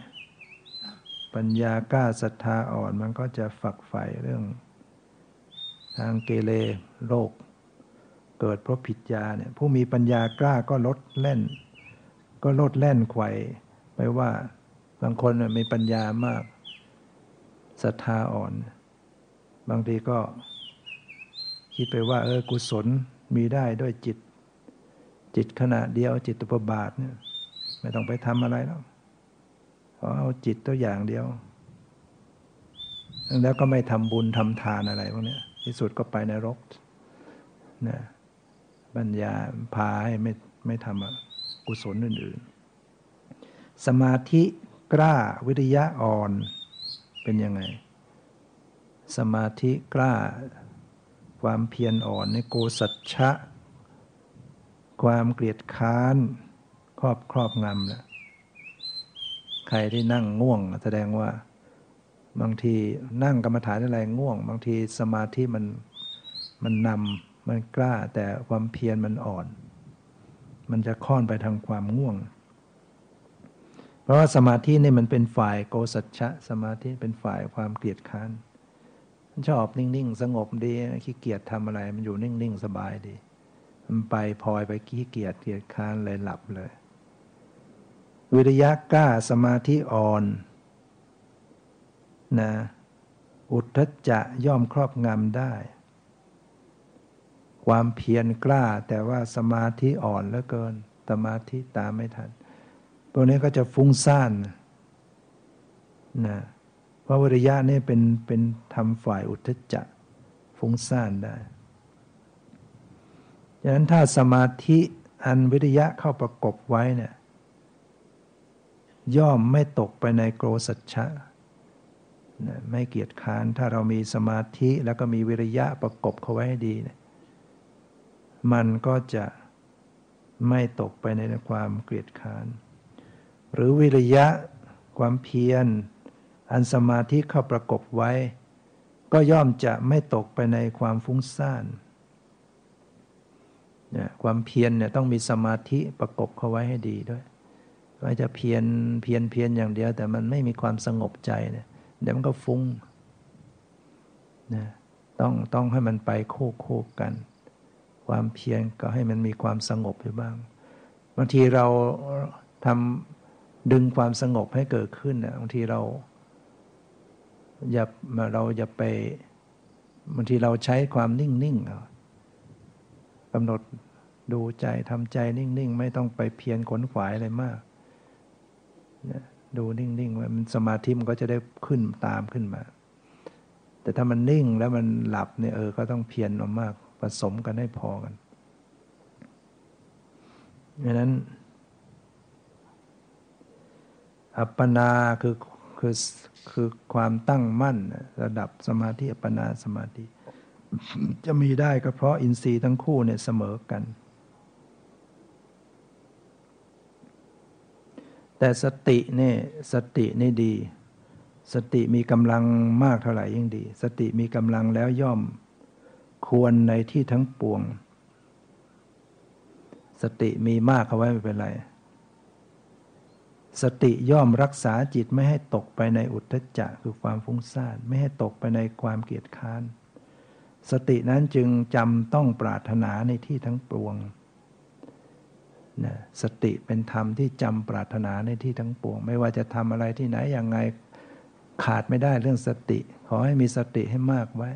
ปัญญากล้าศรัทธาอ่อนมันก็จะฝักใฝ่เรื่อง ทางเกเรโลกเกิดเพราะผิดยาเนี่ยผู้มีปัญญากล้าก็ลดเล่น ก็ลดแล่นไขว่ ไปว่า บางคนมีปัญญามากศรัทธาอ่อน บางทีก็ คิดไปว่า เออกุศลมีได้ด้วยจิต จิตขณะเดียวจิตตุปบาทเนี่ย ไม่ต้องไปทำอะไรแล้วขอเอาจิตตัวอย่างเดียว แล้วก็ไม่ทำบุญทำทานอะไรพวกนี้ที่สุดก็ไปในรกนะปัญญาพาให้ไม่ไม่ทำกุศลอื่นๆ สมาธิกล้าวิริยะอ่อน เป็นยังไง สมาธิกล้า ความเพียรอ่อนในโกสัจฉะความเกลียดค้านครอบครอบงำนะใครที่นั่งง่วง แสดงว่า บางทีนั่งกรรมฐานอะไรง่วง บางทีสมาธิมันมันนำมันกล้าแต่ความเพียรมันอ่อน มันจะค่อนไปทางความง่วง เพราะว่าสมาธินี่มันเป็นฝ่ายโกสัจฉะสมาธิเป็นฝ่ายความเกลียดค้านมันชอบนิ่งๆ สงบดีขี้เกียจทำอะไร มันอยู่นิ่งๆ สบายดี มันไปพลอยไปขี้เกียจเกลียจค้านเลยหลับเลย วิริยะกล้าสมาธิอ่อนนะอุทธจะย่อมครอบงำได้ ความเพียรกล้าแต่ว่าสมาธิอ่อนเหลือเกิน สมาธิตามไม่ทัน พวกนี้ก็จะฟุ้งซ่านนะเพราะวิริยะนี่เป็นเป็นทำฝ่ายอุทธจักฟุ้งซ่านได้ดังนั้นถ้าสมาธิอันวิริยะเข้าประกบไว้เนี่ยย่อมไม่ตกไปในโกรสัจฉะไม่เกียจค้านถ้าเรามีสมาธิแล้วก็มีวิริยะประกบเข้าไว้ให้ดีเนี่ยมันก็จะไม่ตกไปในความเกลียดค้าน หรือวิริยะ ความเพียร อันสมาธิเข้าประกบไว้ ก็ย่อมจะไม่ตกไปในความฟุ้งซ่านเนี่ยความเพียรเนี่ยต้องมีสมาธิประกบเข้าไว้ให้ดีด้วยว่จะเพียรเพียรเพียรอย่างเดียว แต่มันไม่มีความสงบใจเนี่ยเดี๋ยวมันก็ฟุ้งนะต้องต้องให้มันไปโคกโคกกัน ความเพียรก็ให้มันมีความสงบอยู่บ้าง บางทีเราทำ ดึงความสงบให้เกิดขึ้นบางทีเราอย่าเราอย่าไปบางทีเราใช้ความนิ่งๆกำหนดดูใจทำใจนิ่งๆ ไม่ต้องไปเพียรขนขวายอะไรมากดูนิ่งๆไว้มันสมาธิมันก็จะได้ขึ้นตามขึ้นมา แต่ถ้ามันนิ่งแล้วมันหลับเนี่ยเออก็ต้องเพียรมากผสมกันให้พอกันดังนั้น อัปปนาคือคือคือความตั้งมั่น ระดับสมาธิอัปปนาสมาธิ จะมีได้ก็เพราะอินทรีย์ทั้งคู่เนี่ยเสมอกัน แต่สติเนี่ยสตินี่ดี สติมีกำลังมากเท่าไหร่ยิ่งดี สติมีกำลังแล้วย่อมควรในที่ทั้งปวง สติมีมากเขาไว้ไม่เป็นไร สติย่อมรักษาจิตไม่ให้ตกไปในอุทธจักคือความฟุ้งซ่านไม่ให้ตกไปในความเกียดค้าน สตินั้นจึงจำต้องปรารถนาในที่ทั้งปวงนะสติเป็นธรรมที่จำปรารถนาในที่ทั้งปวง ไม่ว่าจะทำอะไรที่ไหนอย่างไงขาดไม่ได้เรื่องสติ ขอให้มีสติให้มากไว้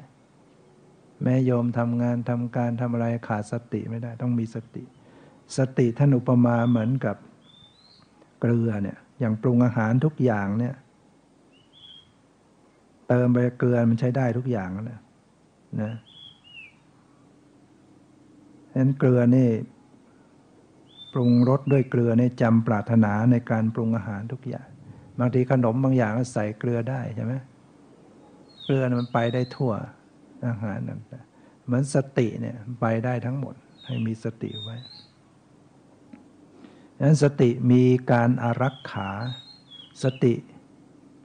แม่โยมทำงานทำการทำอะไรขาดสติไม่ได้ต้องมีสติ สติท่านอุปมาเหมือนกับ เกลือเนี่ย อย่างปรุงอาหารทุกอย่างเนี่ย เติมไปเกลือมันใช้ได้ทุกอย่างนะนะฉะนั้นเกลือนี่ ปรุงรสด้วยเกลือในจำปรารถนาในการปรุงอาหารทุกอย่าง บางทีขนมบางอย่างก็ใส่เกลือได้ใช่ไหมเกลือมันไปได้ทั่วอาหารนั่นเหมือนสติเนี่ยไปได้ทั้งหมด ให้มีสติไว้ นั้นสติมีการอารักขา สติ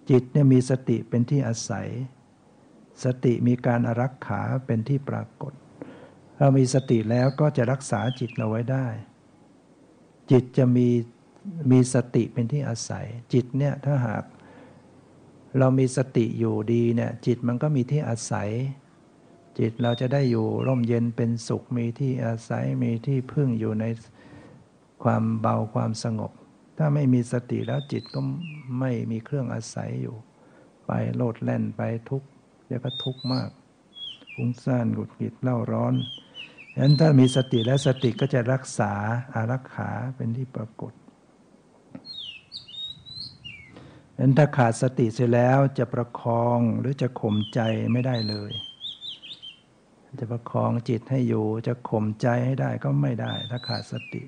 จิตเนี่ยมีสติเป็นที่อาศัย สติมีการอารักขาเป็นที่ปรากฏ เรามีสติแล้วก็จะรักษาจิตเราไว้ได้ จิตจะมีมีสติเป็นที่อาศัย จิตเนี่ยถ้าหากเรามีสติอยู่ดีเนี่ยจิตมันก็มีที่อาศัย จิตเราจะได้อยู่ร่มเย็นเป็นสุขมีที่อาศัยมีที่พึ่งอยู่ใน ความเบาความสงบ ถ้าไม่มีสติแล้วจิตก็ไม่มีเครื่องอาศัยอยู่ ไปโลดแล่นไปทุกเดี๋ยวก็ทุกข์มากฟุ้งซ่านหงุดหงิดเล่าร้อนฉะนั้นถ้ามีสติและสติก็จะรักษาอารักขาเป็นที่ปรากฏฉะนั้นถ้าขาดสติเสียแล้วจะประคองหรือจะข่มใจไม่ได้เลย จะประคองจิตให้อยู่จะข่มใจให้ได้ก็ไม่ได้ ถ้าขาดสติ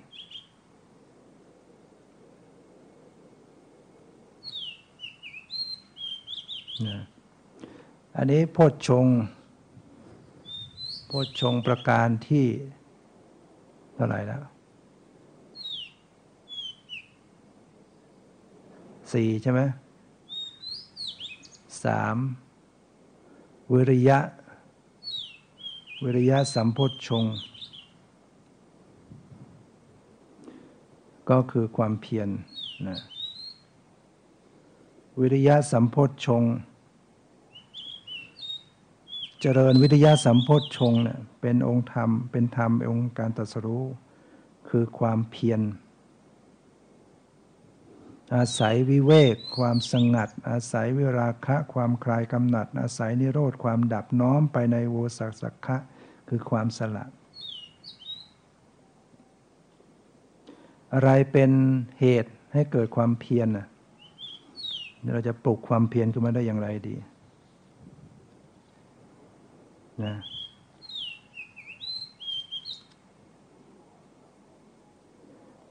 นะอันนี้โพชฌงโพชฌงประการที่เท่าไหร่แล้วสี่ใช่ไหมสามวิริยะ วิริยะสัมโพชฌงก็คือความเพียรนนะ วิริยะสัมโพชฌงเจริญวิริยะสัมโพชฌงเนี่ยเป็นองค์ธรรม เป็นธรรมเป็นองค์การตรัสรู้ คือความเพียรอาศัยวิเวก ความสงัด อาศัยวิราคะ ความคลายกำหนัด อาศัยนิโรธความดับน้อมไปในโวสักสักคะคือความสละ อะไรเป็นเหตุให้เกิดความเพียรน่ะ เราจะปลุกความเพียรขึ้นมาได้อย่างไรดีนะ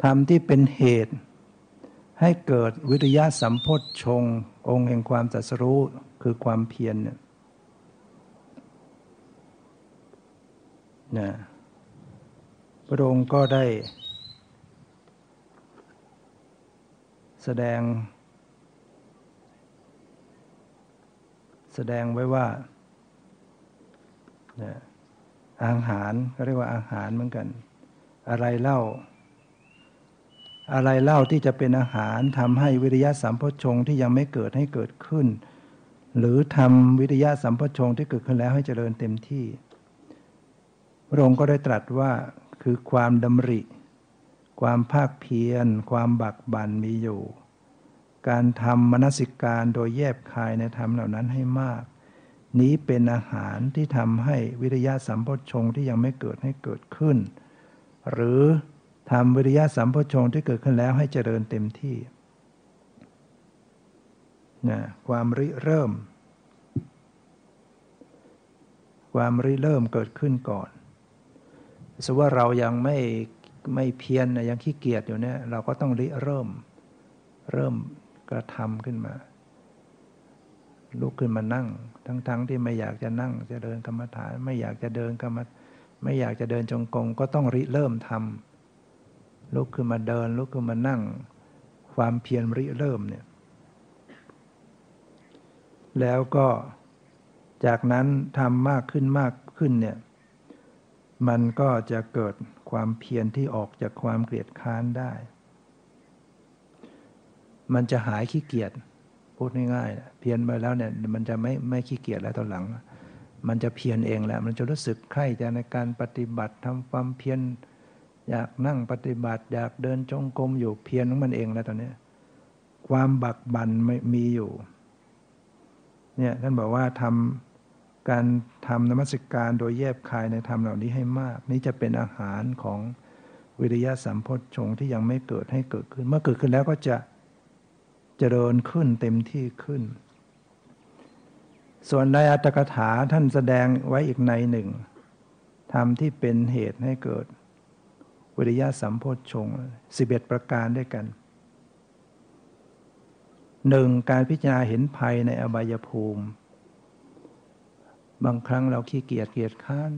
ธรรมที่เป็นเหตุ ให้เกิดวิทยาสัมพธชงองค์แห่งความตัสรู้คือความเพียรเนี่ยนะพระองค์ก็ได้ แสดง แสดงไว้ว่าอาหารก็เรียกว่าอาหารเหมือนกัน อะไรเล่า อะไรเล่าที่จะเป็นอาหารทำให้วิริยะสัมพชงที่ยังไม่เกิดให้เกิดขึ้น หรือทำวิริยะสัมพชงที่เกิดขึ้นแล้วให้เจริญเต็มที่พระองค์ก็ได้ตรัสว่าคือความดำริ ความภาคเพียร ความบักบันมีอยู่ การทำมนสิการโดยแยบคายในธรรมเหล่านั้นให้มาก นี้เป็นอาหารที่ทำให้วิริยะสัมโพชงที่ยังไม่เกิดให้เกิดขึ้น หรือทำวิริยะสัมโพชงที่เกิดขึ้นแล้วให้เจริญเต็มที่นะความริเริ่ม ความริเริ่มเกิดขึ้นก่อนสว่าเรายังไม่ไม่เพียรยังขี้เกียจอยู่เนี่ยเราก็ต้องริเริ่ม เริ่ม กระทำขึ้นมา ลุกขึ้นมานั่ง ทั้งๆทที่ไม่อยากจะนั่งจะเดินกรรมฐาน ไม่อยากจะเดินกรรมไม่อยากจะเดินจงกรมก็ต้องริเริ่มทำลุกขึ้นมาเดิน ลุกขึ้นมานั่ง ความเพียรริเริ่มเนี่ยแล้วก็จากนั้นทำมากขึ้นมากขึ้นเนี่ยมันก็จะเกิดความเพียรที่ออกจากความเกลียดค้านได้ มันจะหายขี้เกียจพูดง่ายๆเพียรไปแล้วเนี่ยมันจะไม่ไม่ขี้เกียจแล้วตอนหลัง มันจะเพียรเองแหละมันจะรู้สึกใคร่จในการปฏิบัติทำความเพียรอยากนั่งปฏิบัติ อยากเดินจงกรมอยู่เพียรของมันเองแล้วตอนนี้ความบักบันไม่มีอยู่เนี่ยท่านบอกว่าทำการทำนมัสการโดยแยบคายในธรรมเหล่านี้ให้มาก นี่จะเป็นอาหารของวิริยะสัมพชฌงที่ยังไม่เกิดให้เกิดขึ้น เมื่อเกิดขึ้นแล้วก็จะ เจริญขึ้นเต็มที่ขึ้น ส่วนในอัตถกถาท่านแสดงไว้อีกในหนึ่งทำที่เป็นเหตุให้เกิด วิริยะสัมโพชฌงสิบเอ็ดประการด้วยกันหนึ่งการพิจารณาเห็นภัยในอบายภูมิ บางครั้งเราขี้เกียจเกียจข้าน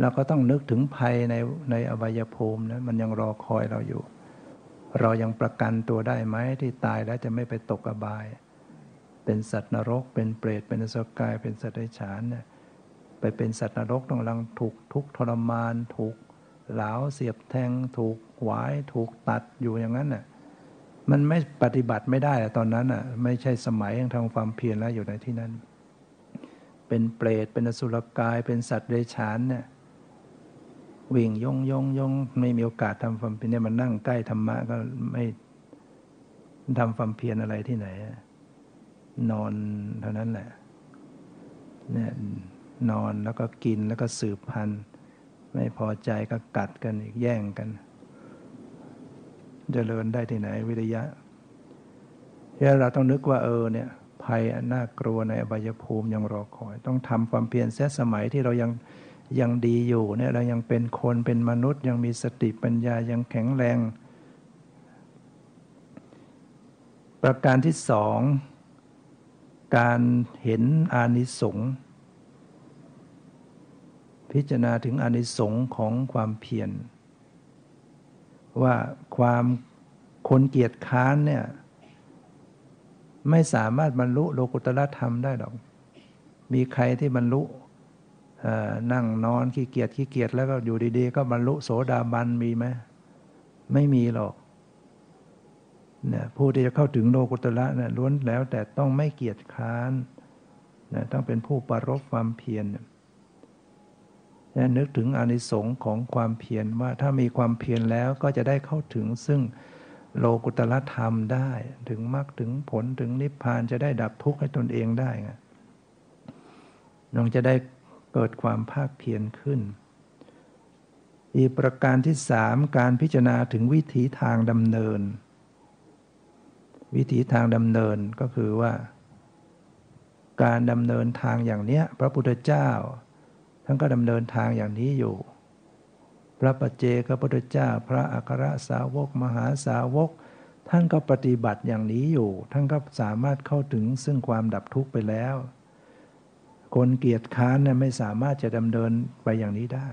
เราก็ต้องนึกถึงภัยในในอบายภูมินะมันยังรอคอยเราอยู่ เรายังประกันตัวได้ไหมที่ตายแล้วจะไม่ไปตกอบาย เป็นสัตว์นรก เป็นเปรตเป็นสกาย เป็นสัตว์ไร้ฉานเนี่ยไปเป็นสัตว์นรกต้องลังถูกทุกทรมานถูกเหลาเสียบแทงถูกหวายถูกตัดอยู่อย่างนั้นน่ะมันไม่ปฏิบัติไม่ได้ตอนนั้นอะไม่ใช่สมัยยังทำความเพียรแล้วอยู่ในที่นั้น เป็นเปรตเป็นอสุรกายเป็นสัตว์เดรัจฉานเนี่ย วิ่งยงยงยงไม่มีโอกาสทำความเพียรเนี่ยมันนั่งใกล้ธรรมะก็ไม่ทำความเพียรอะไรที่ไหน นอนเท่านั้นแหละเนี่ยนอนแล้วก็กินแล้วก็สืบพันธุ์ ไม่พอใจก็กัดกันอีกแย่งกันจเจริญได้ที่ไหนวิริยะที่เราต้องนึกว่าเออเนี่ยภัยน่ากลัวในอบายภูมิยังรอคอย ต้องทำความเพียรเสียสมัยที่เรายัง ยังดีอยู่เนี่ยเรายังเป็นคนเป็นมนุษย์ ยังมีสติปัญญายังแข็งแรง ประการที่สอง การเห็นอานิสงส์พิจารณาถึงอานิสงส์ของความเพียรว่าความคนเกียจค้านเนี่ยไม่สามารถบรรลุโลกุตละธรรมได้หรอก มีใครที่บรรลุ นั่งนอนขี้เกียจขี้เกียจแล้วก็อยู่ดีๆ ก็บรรลุโสดาบันมีไหมไม่มีหรอกเนี่ยผู้ที่จะเข้าถึงโลกุตละเนี่ยล้วนแล้วแต่ต้องไม่เกียจค้านนะต้องเป็นผู้ปรบความเพียรนึกถึงอนิสงค์ของความเพียรว่าถ้ามีความเพียรแล้วก็จะได้เข้าถึงซึ่งโลกุตละธรรมได้ ถึงมรรคถึงผลถึงนิพพานจะได้ดับทุกข์ให้ตนเองได้ไงน้องจะได้ เกิดความภาคเพียรขึ้น อีกประการที่สามการพิจารณาถึงวิถีทางดำเนิน วิถีทางดำเนินก็คือว่า การดำเนินทางอย่างเนี้ยพระพุทธเจ้าท่านก็ดำเนินทางอย่างนี้อยู่ พระปัจเจกพุทธเจ้า พระอัครสาวก มหาสาวก ท่านก็ปฏิบัติอย่างนี้อยู่ ท่านก็สามารถเข้าถึงซึ่งความดับทุกข์ไปแล้ว คนเกียจค้านเนี่ยไม่สามารถจะดำเนินไปอย่างนี้ได้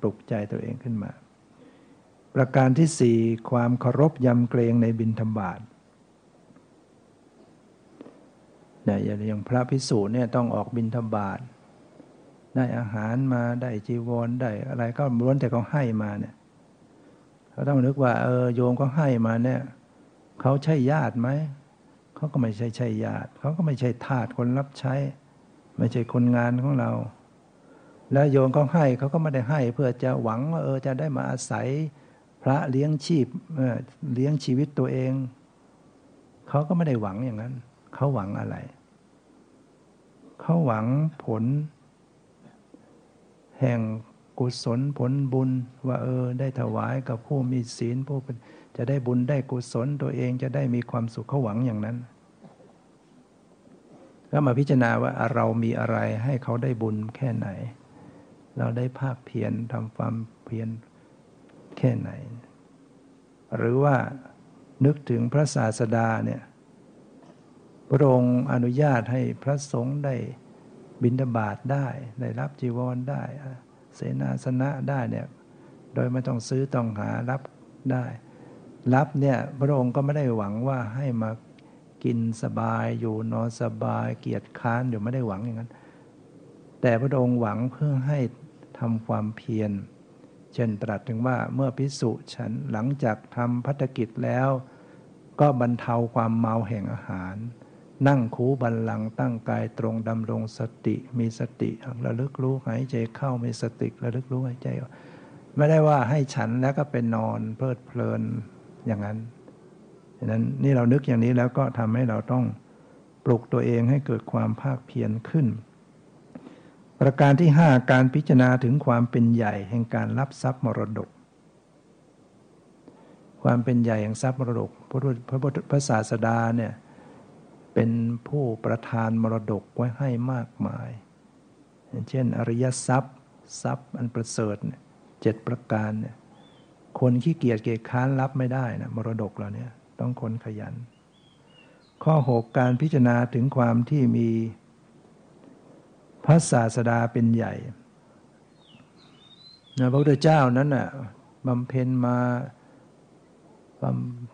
ปลุกใจตัวเองขึ้นมา ประการที่สี่ความเคารพยำเกรงในบิณฑบาตเนี่ยอย่างพระพิสูจน์เนี่ยต้องออกบิณฑบาตได้อาหารมาได้จีวรได้อะไรก็ล้วนแต่เขาให้มาเนี่ยเขาต้องนึกว่าเออโยมก็ให้มาเนี่ยเขาใช่ญาติไหมเขาก็ไม่ใช่ใช่ญาติเขาก็ไม่ใช่ทาสคนรับใช้ ไม่ใช่คนงานของเรา แล้วโยมก็ให้เขาก็ไม่ได้ให้เพื่อจะหวังว่าเออจะได้มาอาศัยพระเลี้ยงชีพเลี้ยงชีวิตตัวเอง เขาก็ไม่ได้หวังอย่างนั้น เขาหวังอะไร เขาหวังผล แห่งกุศลผลบุญว่าเออ ได้ถวายกับผู้มีศีลผู้เป็นจะได้บุญได้กุศลตัวเองจะได้มีความสุขเขาหวังอย่างนั้น ก็มาพิจารณาว่าเรามีอะไรให้เขาได้บุญแค่ไหน เราได้ภาคเพียรทำความเพียรแค่ไหน หรือว่านึกถึงพระศาสดาเนี่ยพระองค์อนุญาตให้พระสงฆ์ได้บิณฑบาตได้ ได้รับจีวรได้ เสนาสนะได้เนี่ยโดยไม่ต้องซื้อต้องหารับได้ รับเนี่ยพระองค์ก็ไม่ได้หวังว่าให้มา กินสบายอยู่นอนสบายเกียรติค้านอยู่ไม่ได้หวังอย่างนั้น แต่พระองค์หวังเพื่อให้ทำความเพียร เช่นตรัสถึงว่าเมื่อพิสุฉันหลังจากทำพัฒกิจแล้ว ก็บรรเทาความเมาแห่งอาหาร นั่งคูบันลังตั้งกายตรงดำรงสติ มีสติระลึกรู้หายใจเข้ามีสติระลึกรู้หายใจไม่ได้ว่าให้ฉันแล้วก็เป็นนอนเพลิดเพลินอย่างนั้น ฉะนั้นนี่เรานึกอย่างนี้แล้วก็ทำให้เราต้องปลุกตัวเองให้เกิดความภาคเพียรขึ้น ประการที่ห้าการพิจารณาถึงความเป็นใหญ่แห่งการรับทรัพย์มรดก ความเป็นใหญ่แห่งทรัพย์มรดกพระพระพระศาสดาเนี่ยเป็นผู้ประทานมรดกไว้ให้มากมายอย่างเช่น อริยทรัพย์ทรัพย์อันประเสริฐเจ็ดประการเนี่ยคนขี้เกียจเกียจค้านรับไม่ได้นะมรดกเราเนี่ย ต้องคนขยัน ข้อ 6 การพิจารณาถึงความที่มีพระศาสดาเป็นใหญ่นะพระพุทธเจ้านั้นน่ะบำเพ็ญมา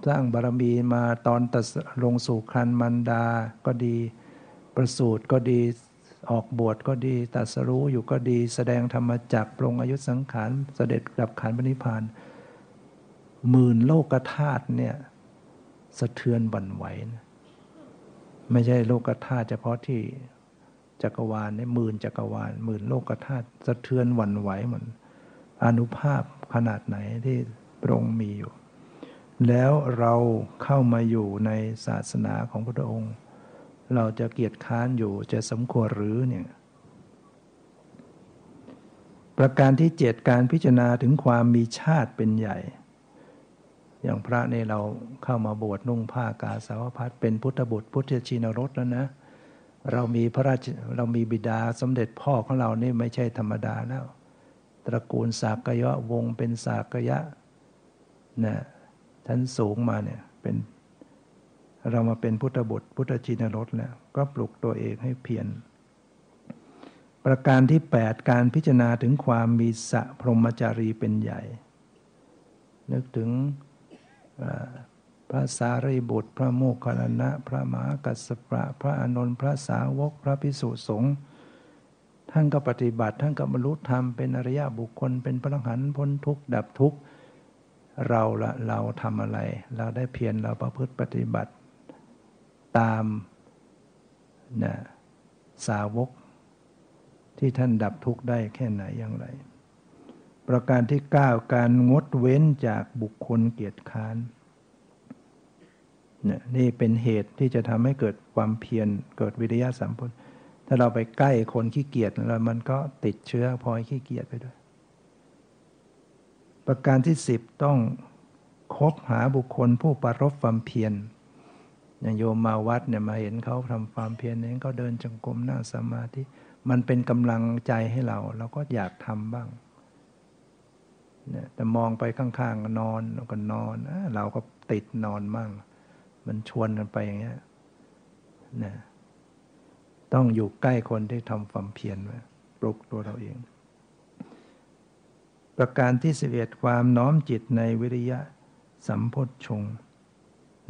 สร้างบารมีมาตอนตัดลงสู่คันมันดาก็ดีประสูตรก็ดีออกบวชก็ดีตัดสรู้อยู่ก็ดี แสดงธรรมจักปรงอายุสังขารเสด็จดับขันปณิพานหมื่นโลกธาตุเนี่ย สะเทือนบั่นไหวนะไม่ใช่โลกธาตุเฉพาะที่จักรวาลในหมื่นจักรวาลหมื่นโลกธาตุสะเทือนหวั่นไหวเหมือนอนุภาพขนาดไหนที่พระองค์มีอยู่ แล้วเราเข้ามาอยู่ในศาสนาของพระองค์ เราจะเกียรติค้านอยู่จะสมควรหรือเนี่ยประการที่เจ็ดการพิจารณาถึงความมีชาติเป็นใหญ่ อย่างพระนี่เราเข้ามาบวชนุ่งผ้ากาสาวพัดเป็นพุทธบุตรพุทธชินรสแล้วนะ เรามีพระราชเรามีบิดาสมเด็จพ่อของเรานี่ไม่ใช่ธรรมดาแล้ว ตระกูลสากยะวงเป็นสากยะนะชั้นสูงมาเนี่ยเป็นเรามาเป็นพุทธบุตรพุทธชินรสแล้วก็ปลุกตัวเองให้เพียรประการที่ 8 การพิจารณาถึงความมีสะพรหมจารีเป็นใหญ่ นึกถึง พระสารีบุตร พระโมคคัลลนะ พระมหากัสสปะ พระอนนท์พระสาวก พระพิสุสงฆ์ท่านก็ปฏิบัติท่านก็บรรลุธรรมเป็นอริยบุคคลเป็นพระหันพ้นทุกข์ดับทุกข์เราละเราทำอะไร เราได้เพียรเราประพฤติปฏิบัติตามนะสาวกที่ท่านดับทุกข์ได้แค่ไหนอย่างไร ประการที่ 9 การงดเว้นจากบุคคลเกียรติค้านนี่เป็นเหตุที่จะทำให้เกิดความเพียรเกิดวิริยะสัมพุทธถ้าเราไปใกล้คนขี้เกียจแล้วมันก็ติดเชื้อพลอยขี้เกียจไปด้วย ประการที่สิบต้องคบหาบุคคลผู้ปรารบความเพียรอย่างโยมมาวัดเนี่ยมาเห็นเขาทำความเพียรเองเขาเดินจงกรมนั่งสมาธิมันเป็นกำลังใจให้เรา เราก็อยากทำบ้าง เนี่ยแต่มองไปข้างๆก็นอนก็นอนเราก็ติดนอนมั่ง มันชวนกันไปอย่างเงี้ยนะต้องอยู่ใกล้คนที่ทำความเพียรไว้ปลุกตัวเราเอง ประการที่สิบเอ็ดความน้อมจิตในวิริยะสัมพทชง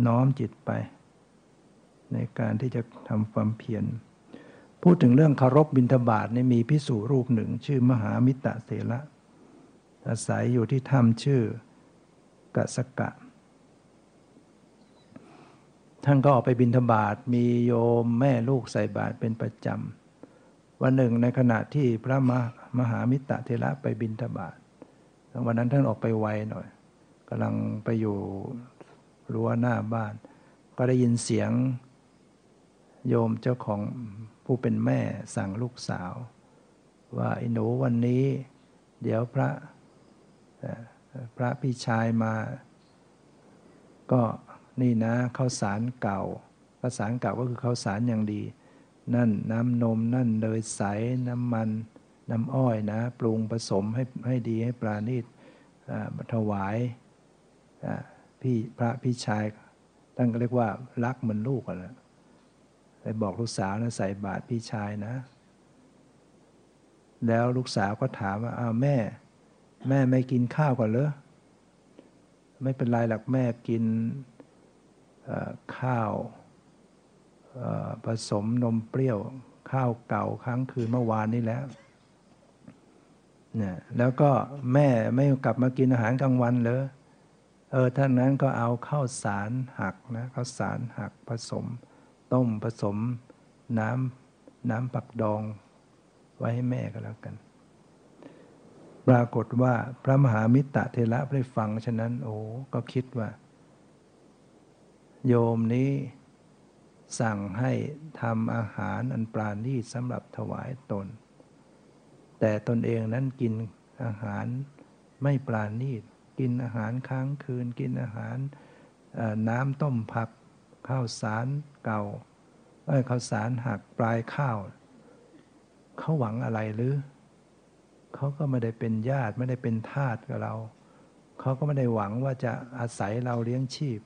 น้อมจิตไป ในการที่จะทำความเพียรพูดถึงเรื่องคารพบิณฑบาตนี่มีพิสูรรูปหนึ่ง ชื่อมหามิตรเสระ อาศัยอยู่ที่ถ้ำชื่อกสกะ ท่านก็ออกไปบินธบาตมีโยมแม่ลูกใส่บาตรเป็นประจำ วันหนึ่งในขณะที่พระมมหามิตรเทระไปบินธบาตวันนั้นท่านออกไปไวหน่อยก็กำลังไปอยู่รั้วหน้าบ้าน ก็ได้ยินเสียงโยมเจ้าของผู้เป็นแม่สั่งลูกสาว ว่าไอ้หนูวันนี้ เดี๋ยวพระ พระพี่ชายมา ก็นี่นะข้าวสารเก่าข้าวสารเก่าก็คือข้าวสารอย่างดี นั่นน้ำนมนั่นเนยใสน้ำมันน้ำอ้อยนะ ปรุงผสมให้ให้ดีให้ปราณีตถวายพี่พระพี่ชายตั้งก็เรียกว่ารักเหมือนลูกอะไรไปบอกลูกสาวนะใส่บาตรพี่ชายนะ แล้วลูกสาวก็ถามว่าอ้าวแม่ แม่ไม่กินข้าวก่อนเหรอไม่เป็นไรหรอกแม่กินข้าวผสมนมเปรี้ยว ข้าวเก่าครั้งคืนเมื่อวานนี้แล้วเนี่ยแล้วก็แม่ไม่กลับมากินอาหารกลางวันเลยเออท่านนั้นก็เอาข้าวสารหักนะข้าวสารหักผสม ต้มผสมน้ำน้ำปักดอง ไว้ให้แม่ก็แล้วกัน ปรากฏว่าพระมหามิตรเทระได้ฟังฉะนั้น โอ้ก็คิดว่า โยมนี้สั่งให้ทำอาหารอันปราณีตสำหรับถวายตน แต่ตนเองนั้นกินอาหารไม่ปราณีต กินอาหารค้างคืน กินอาหารน้ำต้มผัก ข้าวสารเก่าเอ้ข้าวสารหักปลายข้าว เขาหวังอะไรหรือ เขาก็ไม่ได้เป็นญาติไม่ได้เป็นทาสกับเรา เขาก็ไม่ได้หวังว่าจะอาศัยเราเลี้ยงชีพ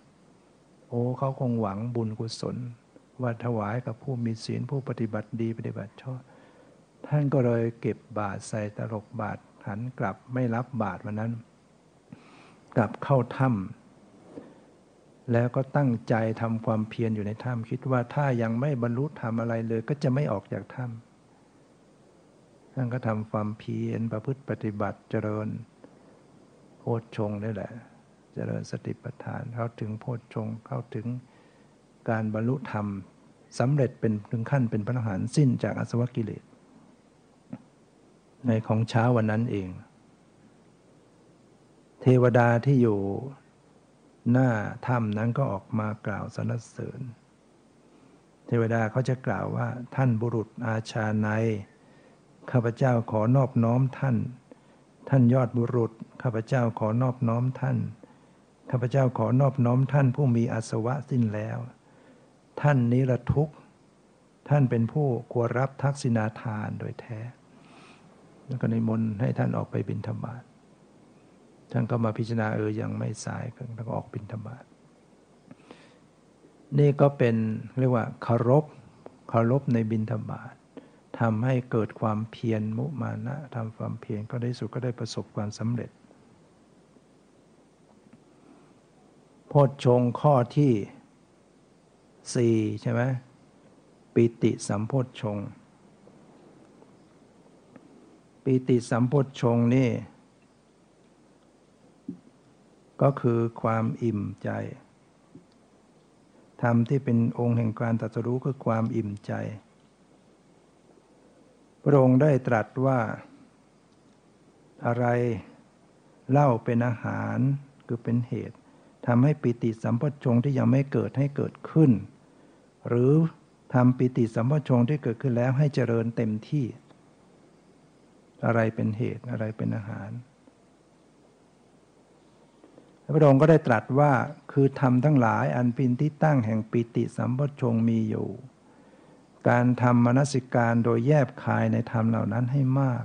โอ้เขาคงหวังบุญกุศลว่าถวายกับผู้มีศีลผู้ปฏิบัติดีปฏิบัติชอบท่านก็เลยเก็บบาตรใส่ตลกบาตรหันกลับไม่รับบาตรวันนั้น กลับเข้าถ้ำแล้วก็ตั้งใจทำความเพียรอยู่ในถ้ำคิดว่าถ้ายังไม่บรรลุธรรมอะไรเลย ก็จะไม่ออกจากถ้ำ ท่านก็ทำความเพียรประพฤติปฏิบัติเจริญโพชฌงนี่แหละ เจริญสติปัฏฐานเข้าถึงโพชฌงเข้าถึงการบรรลุธรรมสำเร็จเป็นถึงขั้นเป็นพระอรหันต์สิ้นจากอสวกิเลส ในของเช้าวันนั้นเอง เทวดาที่อยู่หน้าถ้ำนั้นก็ออกมากล่าวสรรเสริญ เทวดาเขาจะกล่าวว่าท่านบุรุษอาชาใน ข้าพเจ้าขอนอบน้อมท่าน ท่านยอดบุรุษ ข้าพเจ้าขอนอบน้อมท่าน ข้าพเจ้าขอนอบน้อมท่านผู้มีอาสวะสิ้นแล้ว ท่านนิรทุกข์ ท่านเป็นผู้ควรรับทักษิณาทานโดยแท้ แล้วก็ในมนให้ท่านออกไปบิณฑบาต ท่านก็มาพิจารณาเออยังไม่สายแล้วก็ออกบิณฑบาต นี่ก็เป็นเรียกว่าคารพคารพในบิณฑบาต ทำให้เกิดความเพียรมุมานะทำความเพียรก็ได้สุดก็ได้ประสบความสำเร็จ โพชฌงข้อที่สี่ใช่ไหมปิติสัมโพชฌงปิติสัมโพชฌงนี่ ก็คือความอิ่มใจธรรมที่เป็นองค์แห่งการตรัสรู้คือความอิ่มใจ พระองค์ได้ตรัสว่า อะไรเล่าเป็นอาหารคือเป็นเหตุทำให้ปิติสัมพชงที่ยังไม่เกิดให้เกิดขึ้น หรือทำปิติสัมปชงที่เกิดขึ้นแล้วให้เจริญเต็มที่ อะไรเป็นเหตุอะไรเป็นอาหารพระองค์ก็ได้ตรัสว่าคือทำทั้งหลายอันเป็นที่ตั้งแห่งปิติสัมปชงมีอยู่ การทำมนสิการโดยแยบคายในธรรมเหล่านั้นให้มาก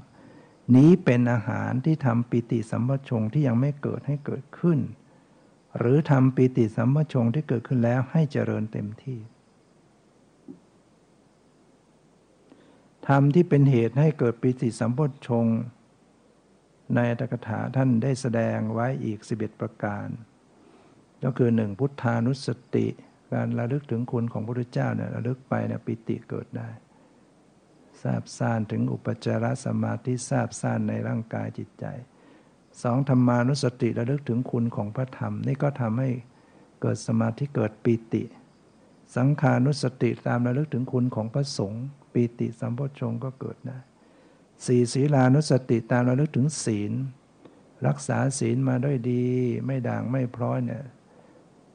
นี้เป็นอาหารที่ทำปิติสัมปชงที่ยังไม่เกิดให้เกิดขึ้น หรือทำปิติสัมปชงที่เกิดขึ้นแล้วให้เจริญเต็มที่ธรรมที่เป็นเหตุให้เกิดปิติสัมโพชงในอัตถกถาท่านได้แสดงไว้อีก 11 ประการ ก็คือหนึ่งพุทธานุสติ การระลึกถึงคุณของพระพุทธเจ้าเนี่ยระลึกไปเนี่ยปิติเกิดได้ทราบซ่านถึงอุปจารสมาธิทราบซ่านในร่างกายจิตใจสองธรรมานุสติระลึกถึงคุณของพระธรรม นี่ก็ทำให้เกิดสมาธิเกิดปิติ สังขานุสติตามระลึกถึงคุณของพระสงฆ์ปีติสัมโพชงก็เกิดได้สี่ศีลานุสติตามระลึกถึงศีล รักษาศีลมาด้วยดี ไม่ด่างไม่พร้อยเนี่ย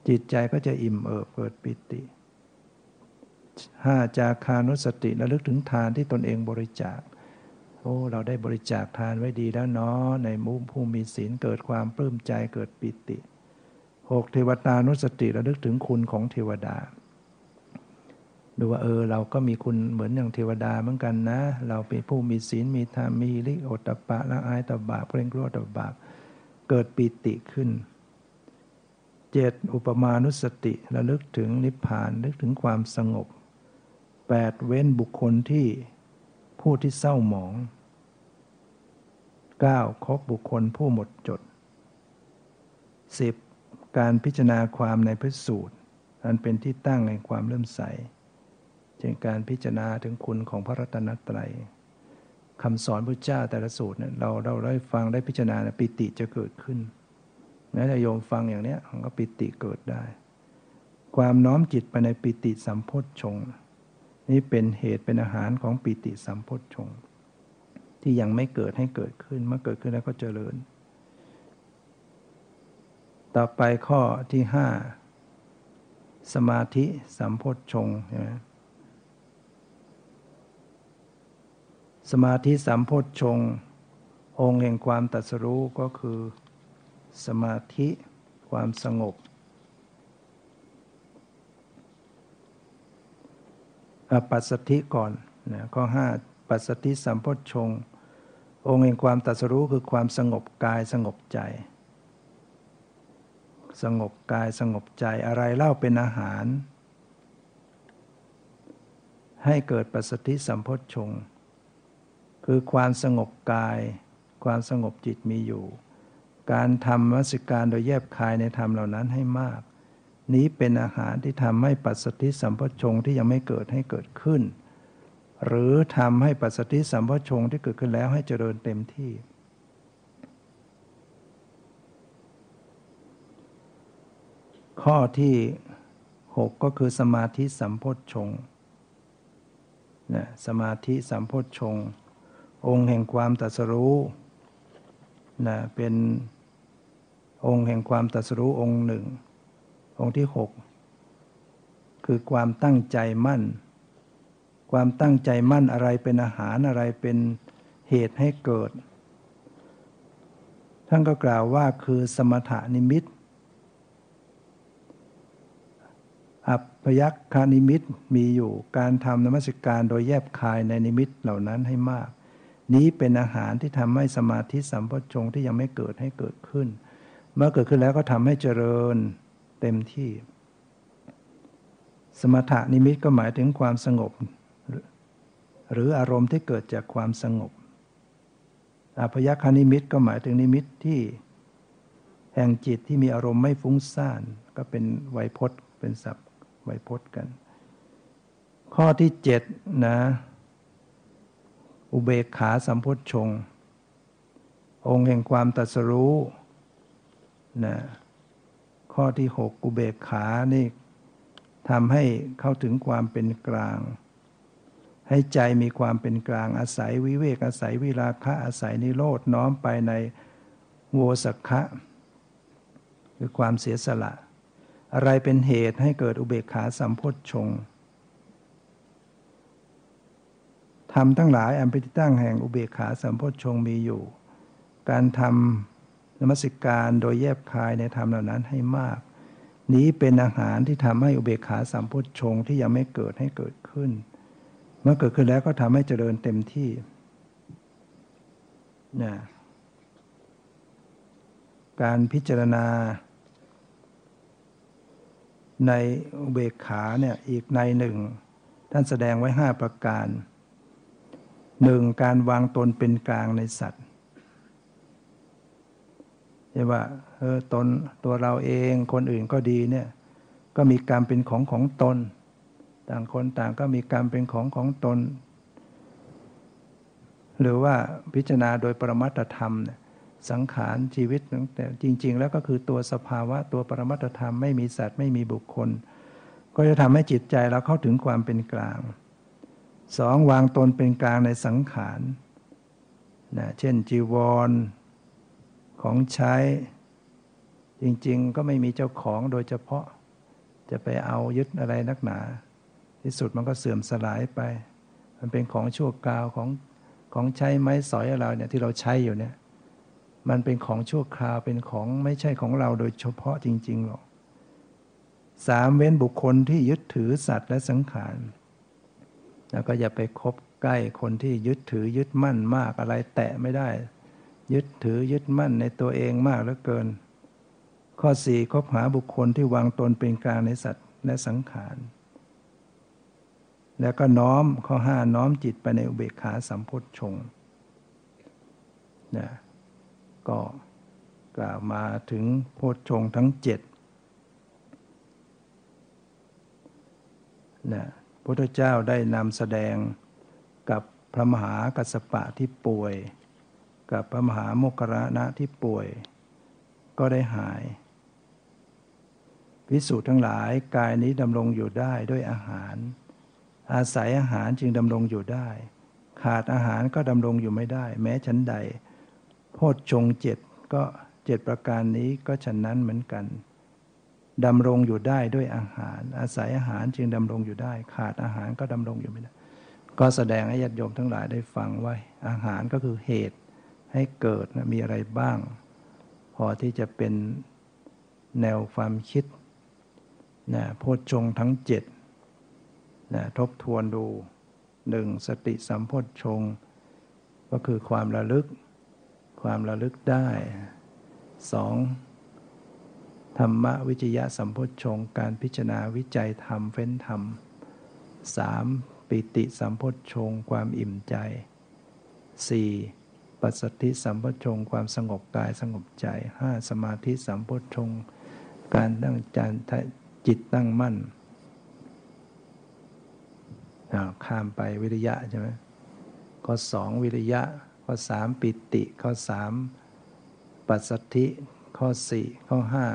จิตใจก็จะอิ่มเอิบเกิดปิติห้าจาคานุสติระลึกถึงทานที่ตนเองบริจาค โอ้ เราได้บริจาคทานไว้ดีแล้วเนาะในมุมผู้มีศีลเกิดความปลื้มใจเกิดปิติหกเทวตานุสติระลึกถึงคุณของเทวดา ดูว่าเออเราก็มีคุณเหมือนอย่างเทวดาเหมือนกันนะ เราเป็นผู้มีศีลมีธรรมมีลิโอตปะละอายตบาเกรงกลัวตบาเกิดปิติขึ้น เจ็ดอุปมานุสติระลึกถึงนิพพานลึกถึงความสงบแปดเว้นบุคคลที่ผู้ที่เศร้าหมองเก้าคบบุคคลผู้หมดจดสิบการพิจารณาความในพระสูตรอันเป็นที่ตั้งในความเริ่มใสเช่นการพิจารณาถึงคุณของพระรัตนตรัยคำสอนพระเจ้าแต่ละสูตรเนี่ยเราเราได้ฟังได้พิจารณาปิติจะเกิดขึ้น แม้แต่โยมฟังอย่างนี้มันก็ปิติเกิดได้ ความน้อมจิตไปในปิติสัมโพชฌงนี่เป็นเหตุเป็นอาหารของปิติสัมโพชฌงที่ยังไม่เกิดให้เกิดขึ้นเมื่อเกิดขึ้นแล้วก็เจริญ ต่อไปข้อที่ห้าสมาธิสัมโพชฌงใช่ไหมสมาธิสัมโพชฌงองค์แห่งความตัดสรู้ก็คือ สมาธิ ความสงบ ปัสสธิก่อนนะข้อห้าปัสสธิสัมโพชฌงองค์แห่งความตัสรู้คือความสงบกายสงบใจ สงบกายสงบใจอะไรเล่าเป็นอาหาร ให้เกิดปัสสธิสัมโพชฌงค์คือความสงบกาย ความสงบจิตมีอยู่ การทำวัสิการโดยแยบคายในธรรมเหล่านั้นให้มาก นี้เป็นอาหารที่ทำให้ปัสสติสัมพชงที่ยังไม่เกิดให้เกิดขึ้น หรือทำให้ปัสสติสัมพชงที่เกิดขึ้นแล้วให้เจริญเต็มที่ ข้อที่ 6 ก็คือสมาธิสัมพชงนะสมาธิสัมพชง องค์แห่งความตัสรู้นะเป็น องค์แห่งความตัสรู้องค์หนึ่ง องค์ที่หกคือความตั้งใจมั่น ความตั้งใจมั่นอะไรเป็นอาหารอะไรเป็นเหตุให้เกิด ท่านก็กล่าวว่าคือสมถานิมิต อัพยักคานิมิตมีอยู่การทำนมัสการโดยแยบคายในนิมิตเหล่านั้นให้มาก นี้เป็นอาหารที่ทำให้สมาธิสัมปชงที่ยังไม่เกิดให้เกิดขึ้น เมื่อเกิดขึ้นแล้วก็ทำให้เจริญเต็มที่ สมถะนิมิตก็หมายถึงความสงบ หรืออารมณ์ที่เกิดจากความสงบอพยคานิมิตก็หมายถึงนิมิตที่ แห่งจิตที่มีอารมณ์ไม่ฟุ้งซ่าน ก็เป็นไวยพจน์ เป็นศัพท์ไวยพจน์กัน ข้อที่เจ็ดนะ อุเบกขาสัมพุทธชง องค์แห่งความตัสรู้ นะข้อที่หกอุเบกขานี่ทำให้เข้าถึงความเป็นกลาง ให้ใจมีความเป็นกลางอาศัยวิเวกอาศัยวิราคะอาศัยนิโรดน้อมไปในโวสักะคือความเสียสละ อะไรเป็นเหตุให้เกิดอุเบกขาสัมพุทชงธรรมทั้งหลายอันเป็นที่ตั้งแห่งอุเบกขาสัมโพชฌงมีอยู่ การทำ นมัสการโดยแยบคายในธรรมเหล่านั้นให้มาก นี้เป็นอาหารที่ทำให้อุเบกขาสัมโพชงที่ยังไม่เกิดให้เกิดขึ้น เมื่อเกิดขึ้นแล้วก็ทำให้เจริญเต็มที่นะการพิจารณา ในอุเบกขาเนี่ยอีกในหนึ่ง ท่านแสดงไว้ห้าประการหนึ่งการวางตนเป็นกลางในสัตว์ ช่ว่าเออตนตัวเราเองคนอื่นก็ดีเนี่ยก็มีกรรมเป็นของของตน ต่างคนต่างก็มีกรรมเป็นของของตน หรือว่าพิจารณาโดยปรมัตธรรมเนี่ยสังขารชีวิตแต่จริง ๆ แล้วก็คือตัวสภาวะตัวปรมัตธรรมไม่มีสัตว์ไม่มีบุคคล ก็จะทำให้จิตใจเราเข้าถึงความเป็นกลางสองวางตนเป็นกลางในสังขารนะเช่นจีวร ของใช้ จริง ๆ ก็ไม่มีเจ้าของโดยเฉพาะ จะไปเอายึดอะไรนักหนา ที่สุดมันก็เสื่อมสลายไป มันเป็นของชั่วคราวของของใช้ไม้สอยเราเนี่ยที่เราใช้อยู่เนี่ย มันเป็นของชั่วคราวเป็นของไม่ใช่ของเราโดยเฉพาะจริงๆหรอกสามเว้นบุคคลที่ยึดถือสัตว์และสังขาร แล้วก็อย่าไปคบใกล้คนที่ยึดถือยึดมั่นมากอะไรแตะไม่ได้ ยึดถือยึดมั่นในตัวเองมากเหลือเกิน ข้อสี่คบหาบุคคลที่วางตนเป็นกลางในสัตว์และสังขาร แล้วก็น้อมข้อห้าน้อมจิตไปในอุเบกขาสัมพุทธชงนะก็กล่าวมาถึงโพชฌงทั้งเจ็ดนะพุทธเจ้าได้นำแสดงกับพระมหากัสปะที่ป่วย กับพระมหาโมกระณะที่ป่วย ก็ได้หายวิสูจน์ทั้งหลายกายนี้ดำรงอยู่ได้ด้วยอาหาร อาศัยอาหารจึงดำรงอยู่ได้ ขาดอาหารก็ดำรงอยู่ไม่ได้ แม้ชั้นใด โพชฌงเจ็ดก็เจ็ดประการนี้ก็ฉันนั้นเหมือนกันดำรงอยู่ได้ด้วยอาหาร อาศัยอาหารจึงดำรงอยู่ได้ ขาดอาหารก็ดำรงอยู่ไม่ได้ ก็แสดงให้ญาติโยมทั้งหลายได้ฟังไว้ อาหารก็คือเหตุ ให้เกิดมีอะไรบ้าง พอที่จะเป็นแนวความคิดนะโพชฌงทั้งเจ็ดนะทบทวนดูหนึ่งสติสัมโพชฌงก็คือความระลึก ความระลึกได้สองธรรมวิจยะสัมโพชงการพิจารณาวิจัยธรรมเฟ้นธรรมสามปิติสัมโพชงความอิ่มใจสี่ ปัสสติสัมโพชงความสงบกายสงบใจห้าสมาธิสัมโพชงการตั้งใจจิตตั้งมั่นข้ามไปวิริยะใช่ไหมข้อสองวิริยะ ข้อสามปิติ ข้อสามปัสสติข้อสี่ข้อห้า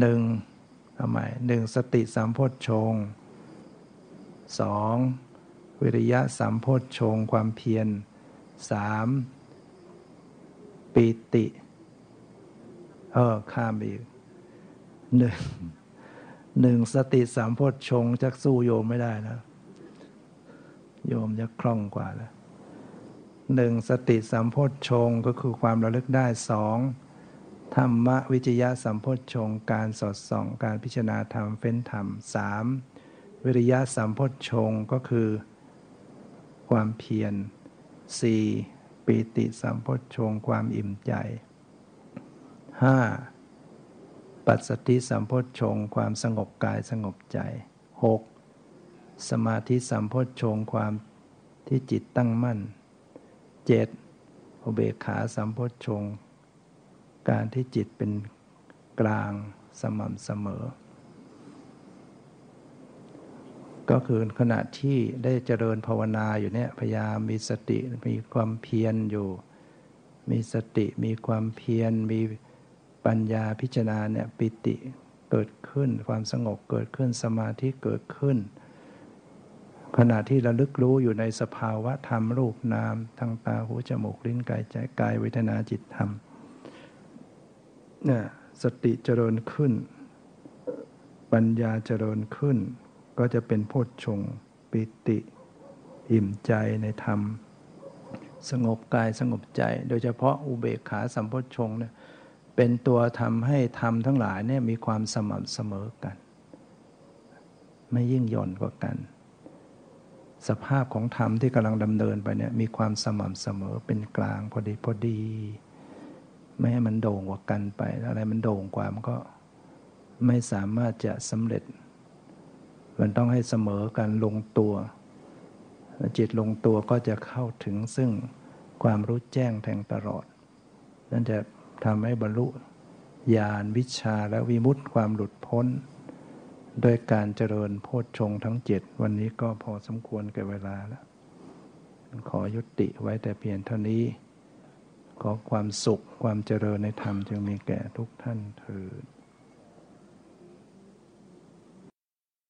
หนึ่งทำไมหนึ่งสติสัมโพชฌงสอง วิริยะสัมโพชฌงความเพียรสามปีติ เออ ข้ามไปอีกหนึ่งหนึ่งสติสามโพชฌงจะสู้โยมไม่ได้นะโยมจะคล่องกว่าแล้วหนึ่งสติสัมโพชฌงก็คือความระลึกได้สองธรรมวิจยะสัมโพชฌงการสอดส่อง การพิจารณาธรรมเฟ้นธรรมสามวิริยะสัมโพชฌงก็คือ ความเพียรสี่ปีติสัมโพชฌงความอิ่มใจห้าปัสสติสัมโพชฌงความสงบกายสงบใจหกสมาธิสัมโพชฌงความที่จิตตั้งมั่นเจ็ดอุเบกขาสัมโพชฌงการที่จิตเป็นกลางสม่ำเสมอ ก็คือขณะที่ได้เจริญภาวนาอยู่เนี่ยพยายามมีสติมีความเพียรอยู่ มีสติมีความเพียรมีปัญญาพิจารณาเนี่ยปิติเกิดขึ้นความสงบเกิดขึ้นสมาธิเกิดขึ้น ขณะที่ระลึกรู้อยู่ในสภาวะธรรมรูปนามทางตาหูจมูกลิ้นกายใจกายเวทนาจิตธรรมเนี่ยสติเจริญขึ้น ปัญญาเจริญขึ้น ก็จะเป็นโพชฌงปิติ อิ่มใจในธรรม สงบกายสงบใจ โดยเฉพาะอุเบกขาสัมโพชฌงเนี่ยเป็นตัวทำให้ธรรมทั้งหลายเนี่ยมีความสม่ำเสมอกัน ไม่ยิ่งย่อนกว่ากัน สภาพของธรรมที่กำลังดำเนินไปเนี่ยมีความสม่ำเสมอเป็นกลางพอดีพอดี ไม่ให้มันโด่งกว่ากันไป อะไรมันโด่งกว่ามันก็ไม่สามารถจะสำเร็จ มันต้องให้เสมอกันลงตัว จิตลงตัวก็จะเข้าถึงซึ่งความรู้แจ้งแทงตลอด นั่นจะทำให้บรรลุญาณวิชาและวิมุตติความหลุดพ้น โดยการเจริญโพชฌงทั้งเจ็ดวันนี้ก็พอสมควรแก่เวลาแล้ว ขอยุติไว้แต่เพียงเท่านี้ ขอความสุขความเจริญในธรรมจึงมีแก่ทุกท่านเถิด